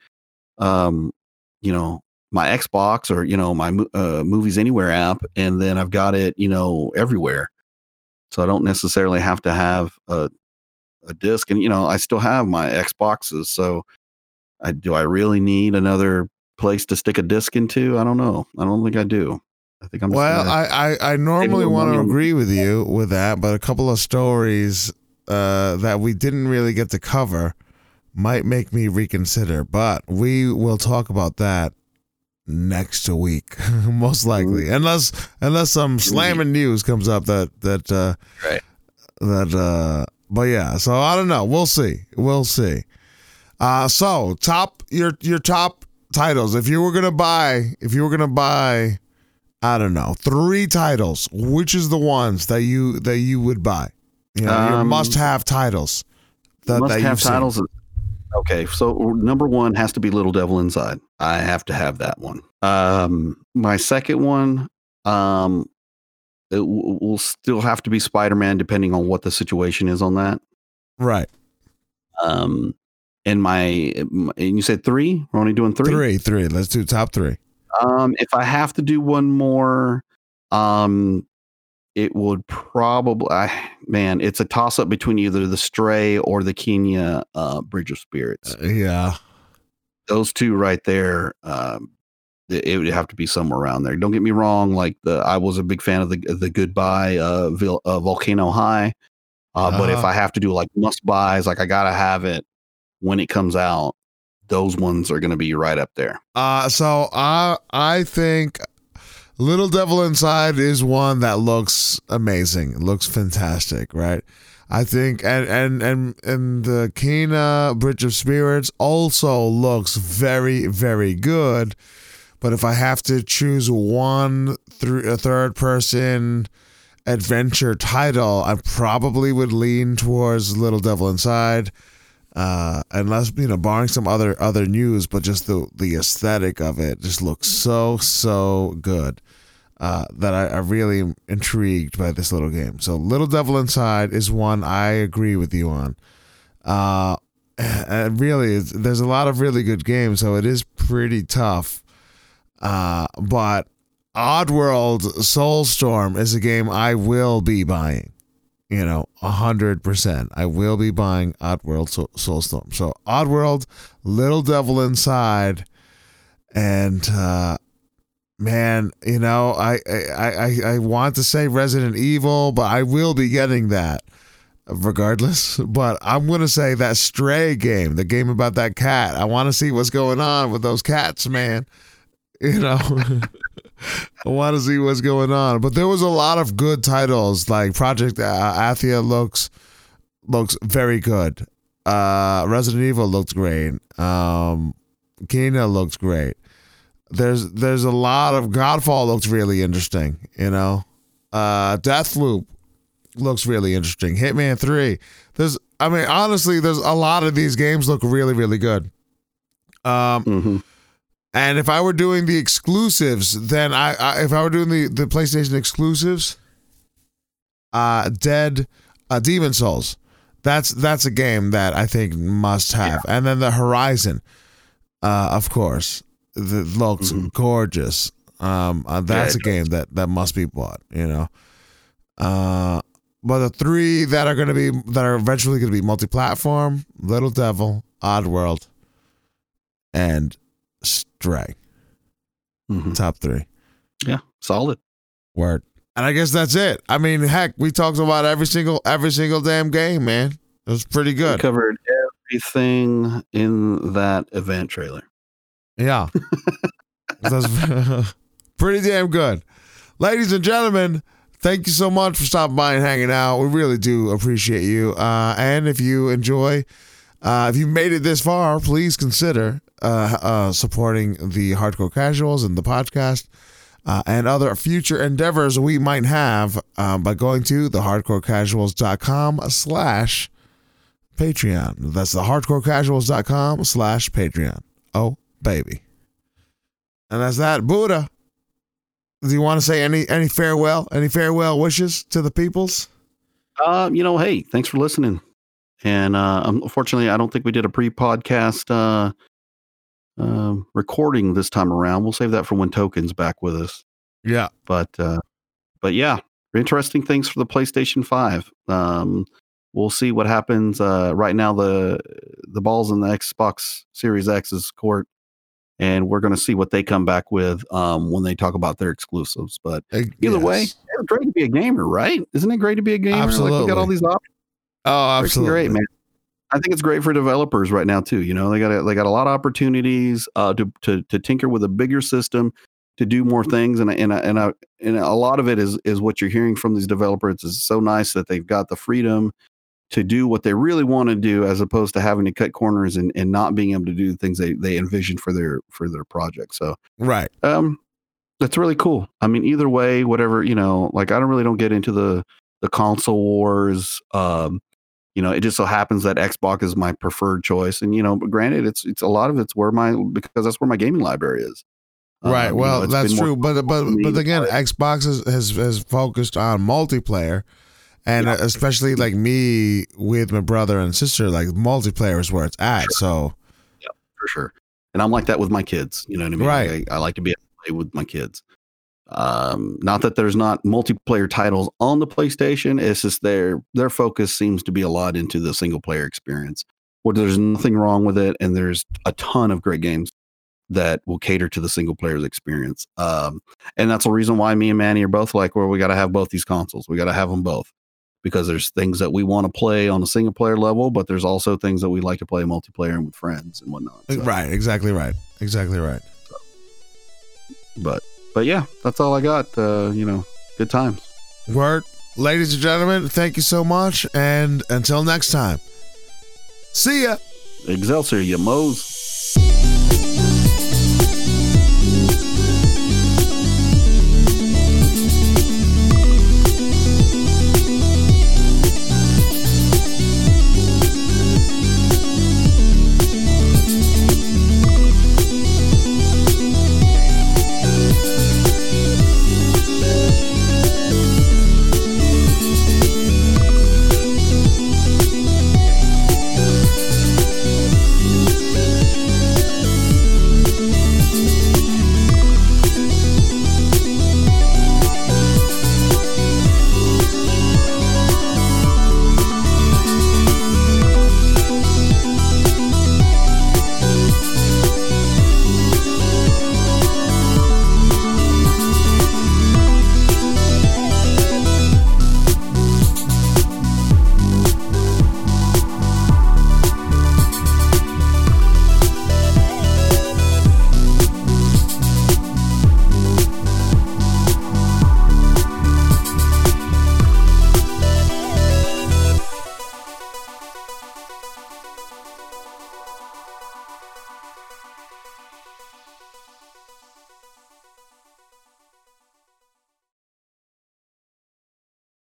um you know my Xbox or you know my uh, movies anywhere app and then I've got it you know everywhere. So I don't necessarily have to have a a disc and you know i still have my xboxes so I, do i really need another place to stick a disc into? I don't know. I don't think i do i think i'm Well, I I, I normally want to agree with you with that, but a couple of stories uh, that we didn't really get to cover might make me reconsider. But we will talk about that next week, most likely, Mm-hmm. unless unless some slamming news comes up that that uh, Right. that uh, but yeah. So I don't know. We'll see. We'll see. Uh, so top your your top titles. If you were gonna buy, if you were gonna buy, I don't know, three titles. Which is the ones that you that you would buy? You know, your Um, must-have titles. That, must that have you've seen. titles okay so number one has to be little devil inside i have to have that one um my second one um it w- will still have to be spider-man depending on what the situation is on that Right. um and my and you said three we're only doing three. Three, three. Let's do top three. Um, if I have to do one more, um, it would probably, I, man, it's a toss up between either the Stray or the Kena uh, Bridge of Spirits. Uh, yeah. Those two right there, um, it, it would have to be somewhere around there. Don't get me wrong. Like the, I was a big fan of the the Goodbye uh, Vil, uh Volcano High, uh, but if Uh-huh. I have to do like must buys, like I gotta have it when it comes out. Those ones are going to be right up there. Uh, so I I think Little Devil Inside is one that looks amazing. It looks fantastic, right? I think and and and and the Kena Bridge of Spirits also looks very very good. But if I have to choose one through a third person adventure title, I probably would lean towards Little Devil Inside uh, unless you know, barring some other other news, but just the the aesthetic of it just looks so so good uh, that I, I really am intrigued by this little game. So, Little Devil Inside is one I agree with you on, uh, uh, really, there's a lot of really good games, so it is pretty tough. Uh, but Oddworld Soulstorm is a game I will be buying. You know, a hundred percent. I will be buying Oddworld Soul- Soulstorm. So Oddworld, Little Devil Inside, and uh, man, you know, I, I I I want to say Resident Evil, but I will be getting that regardless. But I'm gonna say that Stray game, the game about that cat. I want to see what's going on with those cats, man. You know, I want to see what's going on. But there was a lot of good titles, like Project uh, Athia looks looks very good. Uh, Resident Evil looks great. Um, Kena looks great. There's there's a lot of Godfall looks really interesting. You know, uh, Deathloop looks really interesting. Hitman Three. There's I mean honestly, there's a lot of these games look really really good. Um, hmm and if I were doing the exclusives, then I, I if I were doing the the PlayStation exclusives, uh, Dead, uh, Demon Souls, that's that's a game that I think must have, and then the Horizon, uh, of course, that looks Mhm. gorgeous. Um, uh, that's Yeah, a game that that must be bought. You know, uh, but the three that are going to be that are eventually going to be multi-platform: Little Devil, Oddworld, and Stray. hmm Top three. Yeah, solid. Word. And I guess that's it. I mean, heck, we talked about every single every single damn game, man. It was pretty We good. covered everything in that event trailer. Yeah. That's pretty damn good. Ladies and gentlemen, thank you so much for stopping by and hanging out. We really do appreciate you. Uh, and if you enjoy, uh, if you made it this far, please consider uh, uh, supporting the Hardcore Casuals and the podcast uh, and other future endeavors we might have um, by going to the hardcorecasuals.com slash Patreon. That's the hardcorecasuals.com slash Patreon. Oh, baby. And that's that. Buddha, do you want to say any any farewell, any farewell wishes to the peoples? Uh, you know, hey, thanks for listening. And uh, unfortunately, I don't think we did a pre-podcast uh, um recording this time around. We'll save that for when Token's back with us. Yeah. But uh, but yeah, interesting things for the PlayStation Five. Um, we'll see what happens. Uh, right now, the the balls in the Xbox Series X's court, and we're going to see what they come back with um, when they talk about their exclusives. But either way, it's great to be a gamer, right? Isn't it great to be a gamer? Like we got all these options. Oh, Freaking absolutely. great, man. I think it's great for developers right now too. You know, they got a, they got a lot of opportunities uh, to to to tinker with a bigger system, to do more things, and and and a, and a lot of it is is what you're hearing from these developers. It's so nice that they've got the freedom to do what they really want to do, as opposed to having to cut corners and, and not being able to do the things they they envisioned for their for their project. So Right. um that's really cool i mean either way whatever you know like i don't really don't get into the the console wars um you know it just so happens that xbox is my preferred choice and you know but granted it's it's a lot of it's where my because that's where my gaming library is Right. Um, you well, know, it's that's true. But but but again, Xbox has, has has focused on multiplayer, and Yeah. especially like me with my brother and sister, like multiplayer is where it's at. So yeah, for sure and i'm like that with my kids you know what i mean Right. I, I like to be able to play with my kids um not that there's not multiplayer titles on the playstation it's just their their focus seems to be a lot into the single player experience where there's nothing wrong with it and there's a ton of great games that will cater to the single player's experience um and that's the reason why me and manny are both like well we got to have both these consoles we got to have them both because there's things that we want to play on a single player level but there's also things that we like to play multiplayer and with friends and whatnot So- right, exactly right, exactly right. but but yeah that's all i got. Uh you know good times. Word, ladies and gentlemen, thank you so much, and until next time, see ya. excelsior you mo's